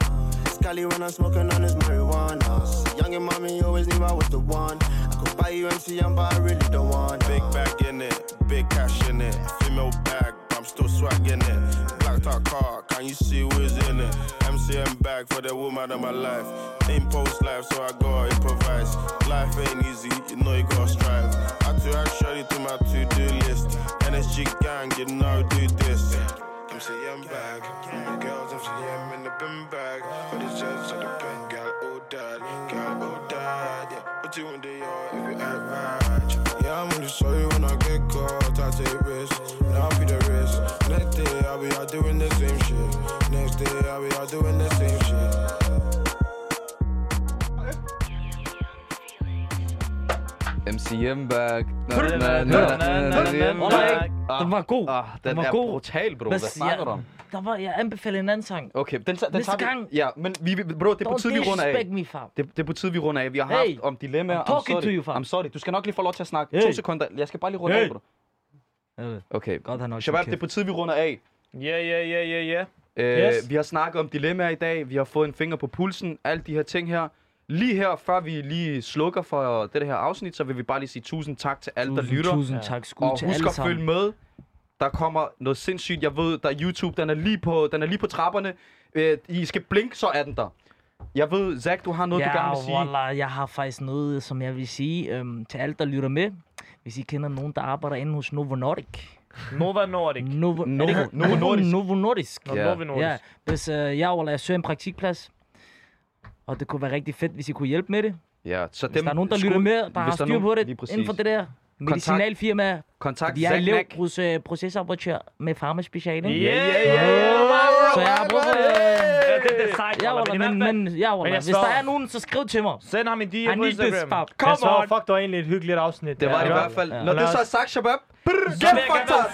Scally when I'm smoking on this marijuana. Young and mommy always knew I was the one. I could buy you MCM, but I really don't want. Big bag in it, big cash in it. Female bag, I'm still swagging it. Black top car, can you see who's in it? MCM bag for the woman of my life. Ain't post life, so I gotta improvise. Life ain't easy, you know you gotta strive. Had to shorty to my to-do list. NSG gang, you know do this. MCM bag, that. Yeah, put you in the yard if you act right. Yeah, I'm gonna show you when I get caught. I take risks, now I'll be the risk. Next day I'll be out doing the same shit. Next day I'll be out doing the same shit. MCM bag. Na, Hør na, det. na, na, na, na, MCM Wallah, Der var, jeg anbefaler en anden sang. Okay, den, den Næste tager vi. gang. Ja, men vi, bro, det er på tide, vi runder af. disrespect me, far. Det, det er på tide, vi runder af. Vi har haft Hey, om dilemmaer. I'm talking I'm sorry. to you, fam. I'm sorry. Du skal nok lige få lov til at snakke. Hey. To sekunder. Jeg skal bare lige runde Hey. af, bro. Okay. Godt, han Shabab, det er på tide, vi runder af. Ja, ja, ja, ja, ja. Øh, Yes. Vi har snakket om dilemmaer i dag. Vi har fået en finger på pulsen. Alle de her ting her. Lige her, før vi lige slukker for det her afsnit, så vil vi bare lige sige tusind tak til alle, der Tusind, lytter. tusind tak. Skud og til husk alle at sammen. følge med. Der kommer noget sindssygt. Jeg ved, der er YouTube, den er lige på, den er lige på trapperne. Øh, I skal blinke, så er den der. Jeg ved, Zach, du har noget, ja, du gerne vil sige. Wallah, jeg har faktisk noget, som jeg vil sige øhm, til alle, der lytter med. Hvis I kender nogen, der arbejder inde hos Novo Nordic. Nova Nordic. Novo, Novo- er Novo Nordisk. Novo Nordisk. Ja. Novo Nordisk. Ja, hvis øh, jeg, Wallah, jeg søger en praktikplads. Og det kunne være rigtig fedt, hvis I kunne hjælpe med det. Ja, så Hvis der er nogen, der lytter med, der hvis har der er styr på det inden for det der medicinalfirma. Kontakt Fordi jeg er Zach elev Mack. hos procesoperatør med farmaspeciale. Yeah, yeah, yeah. Så jeg har brug for... Ja, det, er sejt, ja, Wallah, men, men, ja, Wallah, jeg hvis der er nogen, så skriv til mig. Send ham en DM på Instagram. Så on. fuck, det var egentlig et hyggeligt afsnit. Det var det i hvert fald. Når det så er sagt, Shabab. Get fucked up.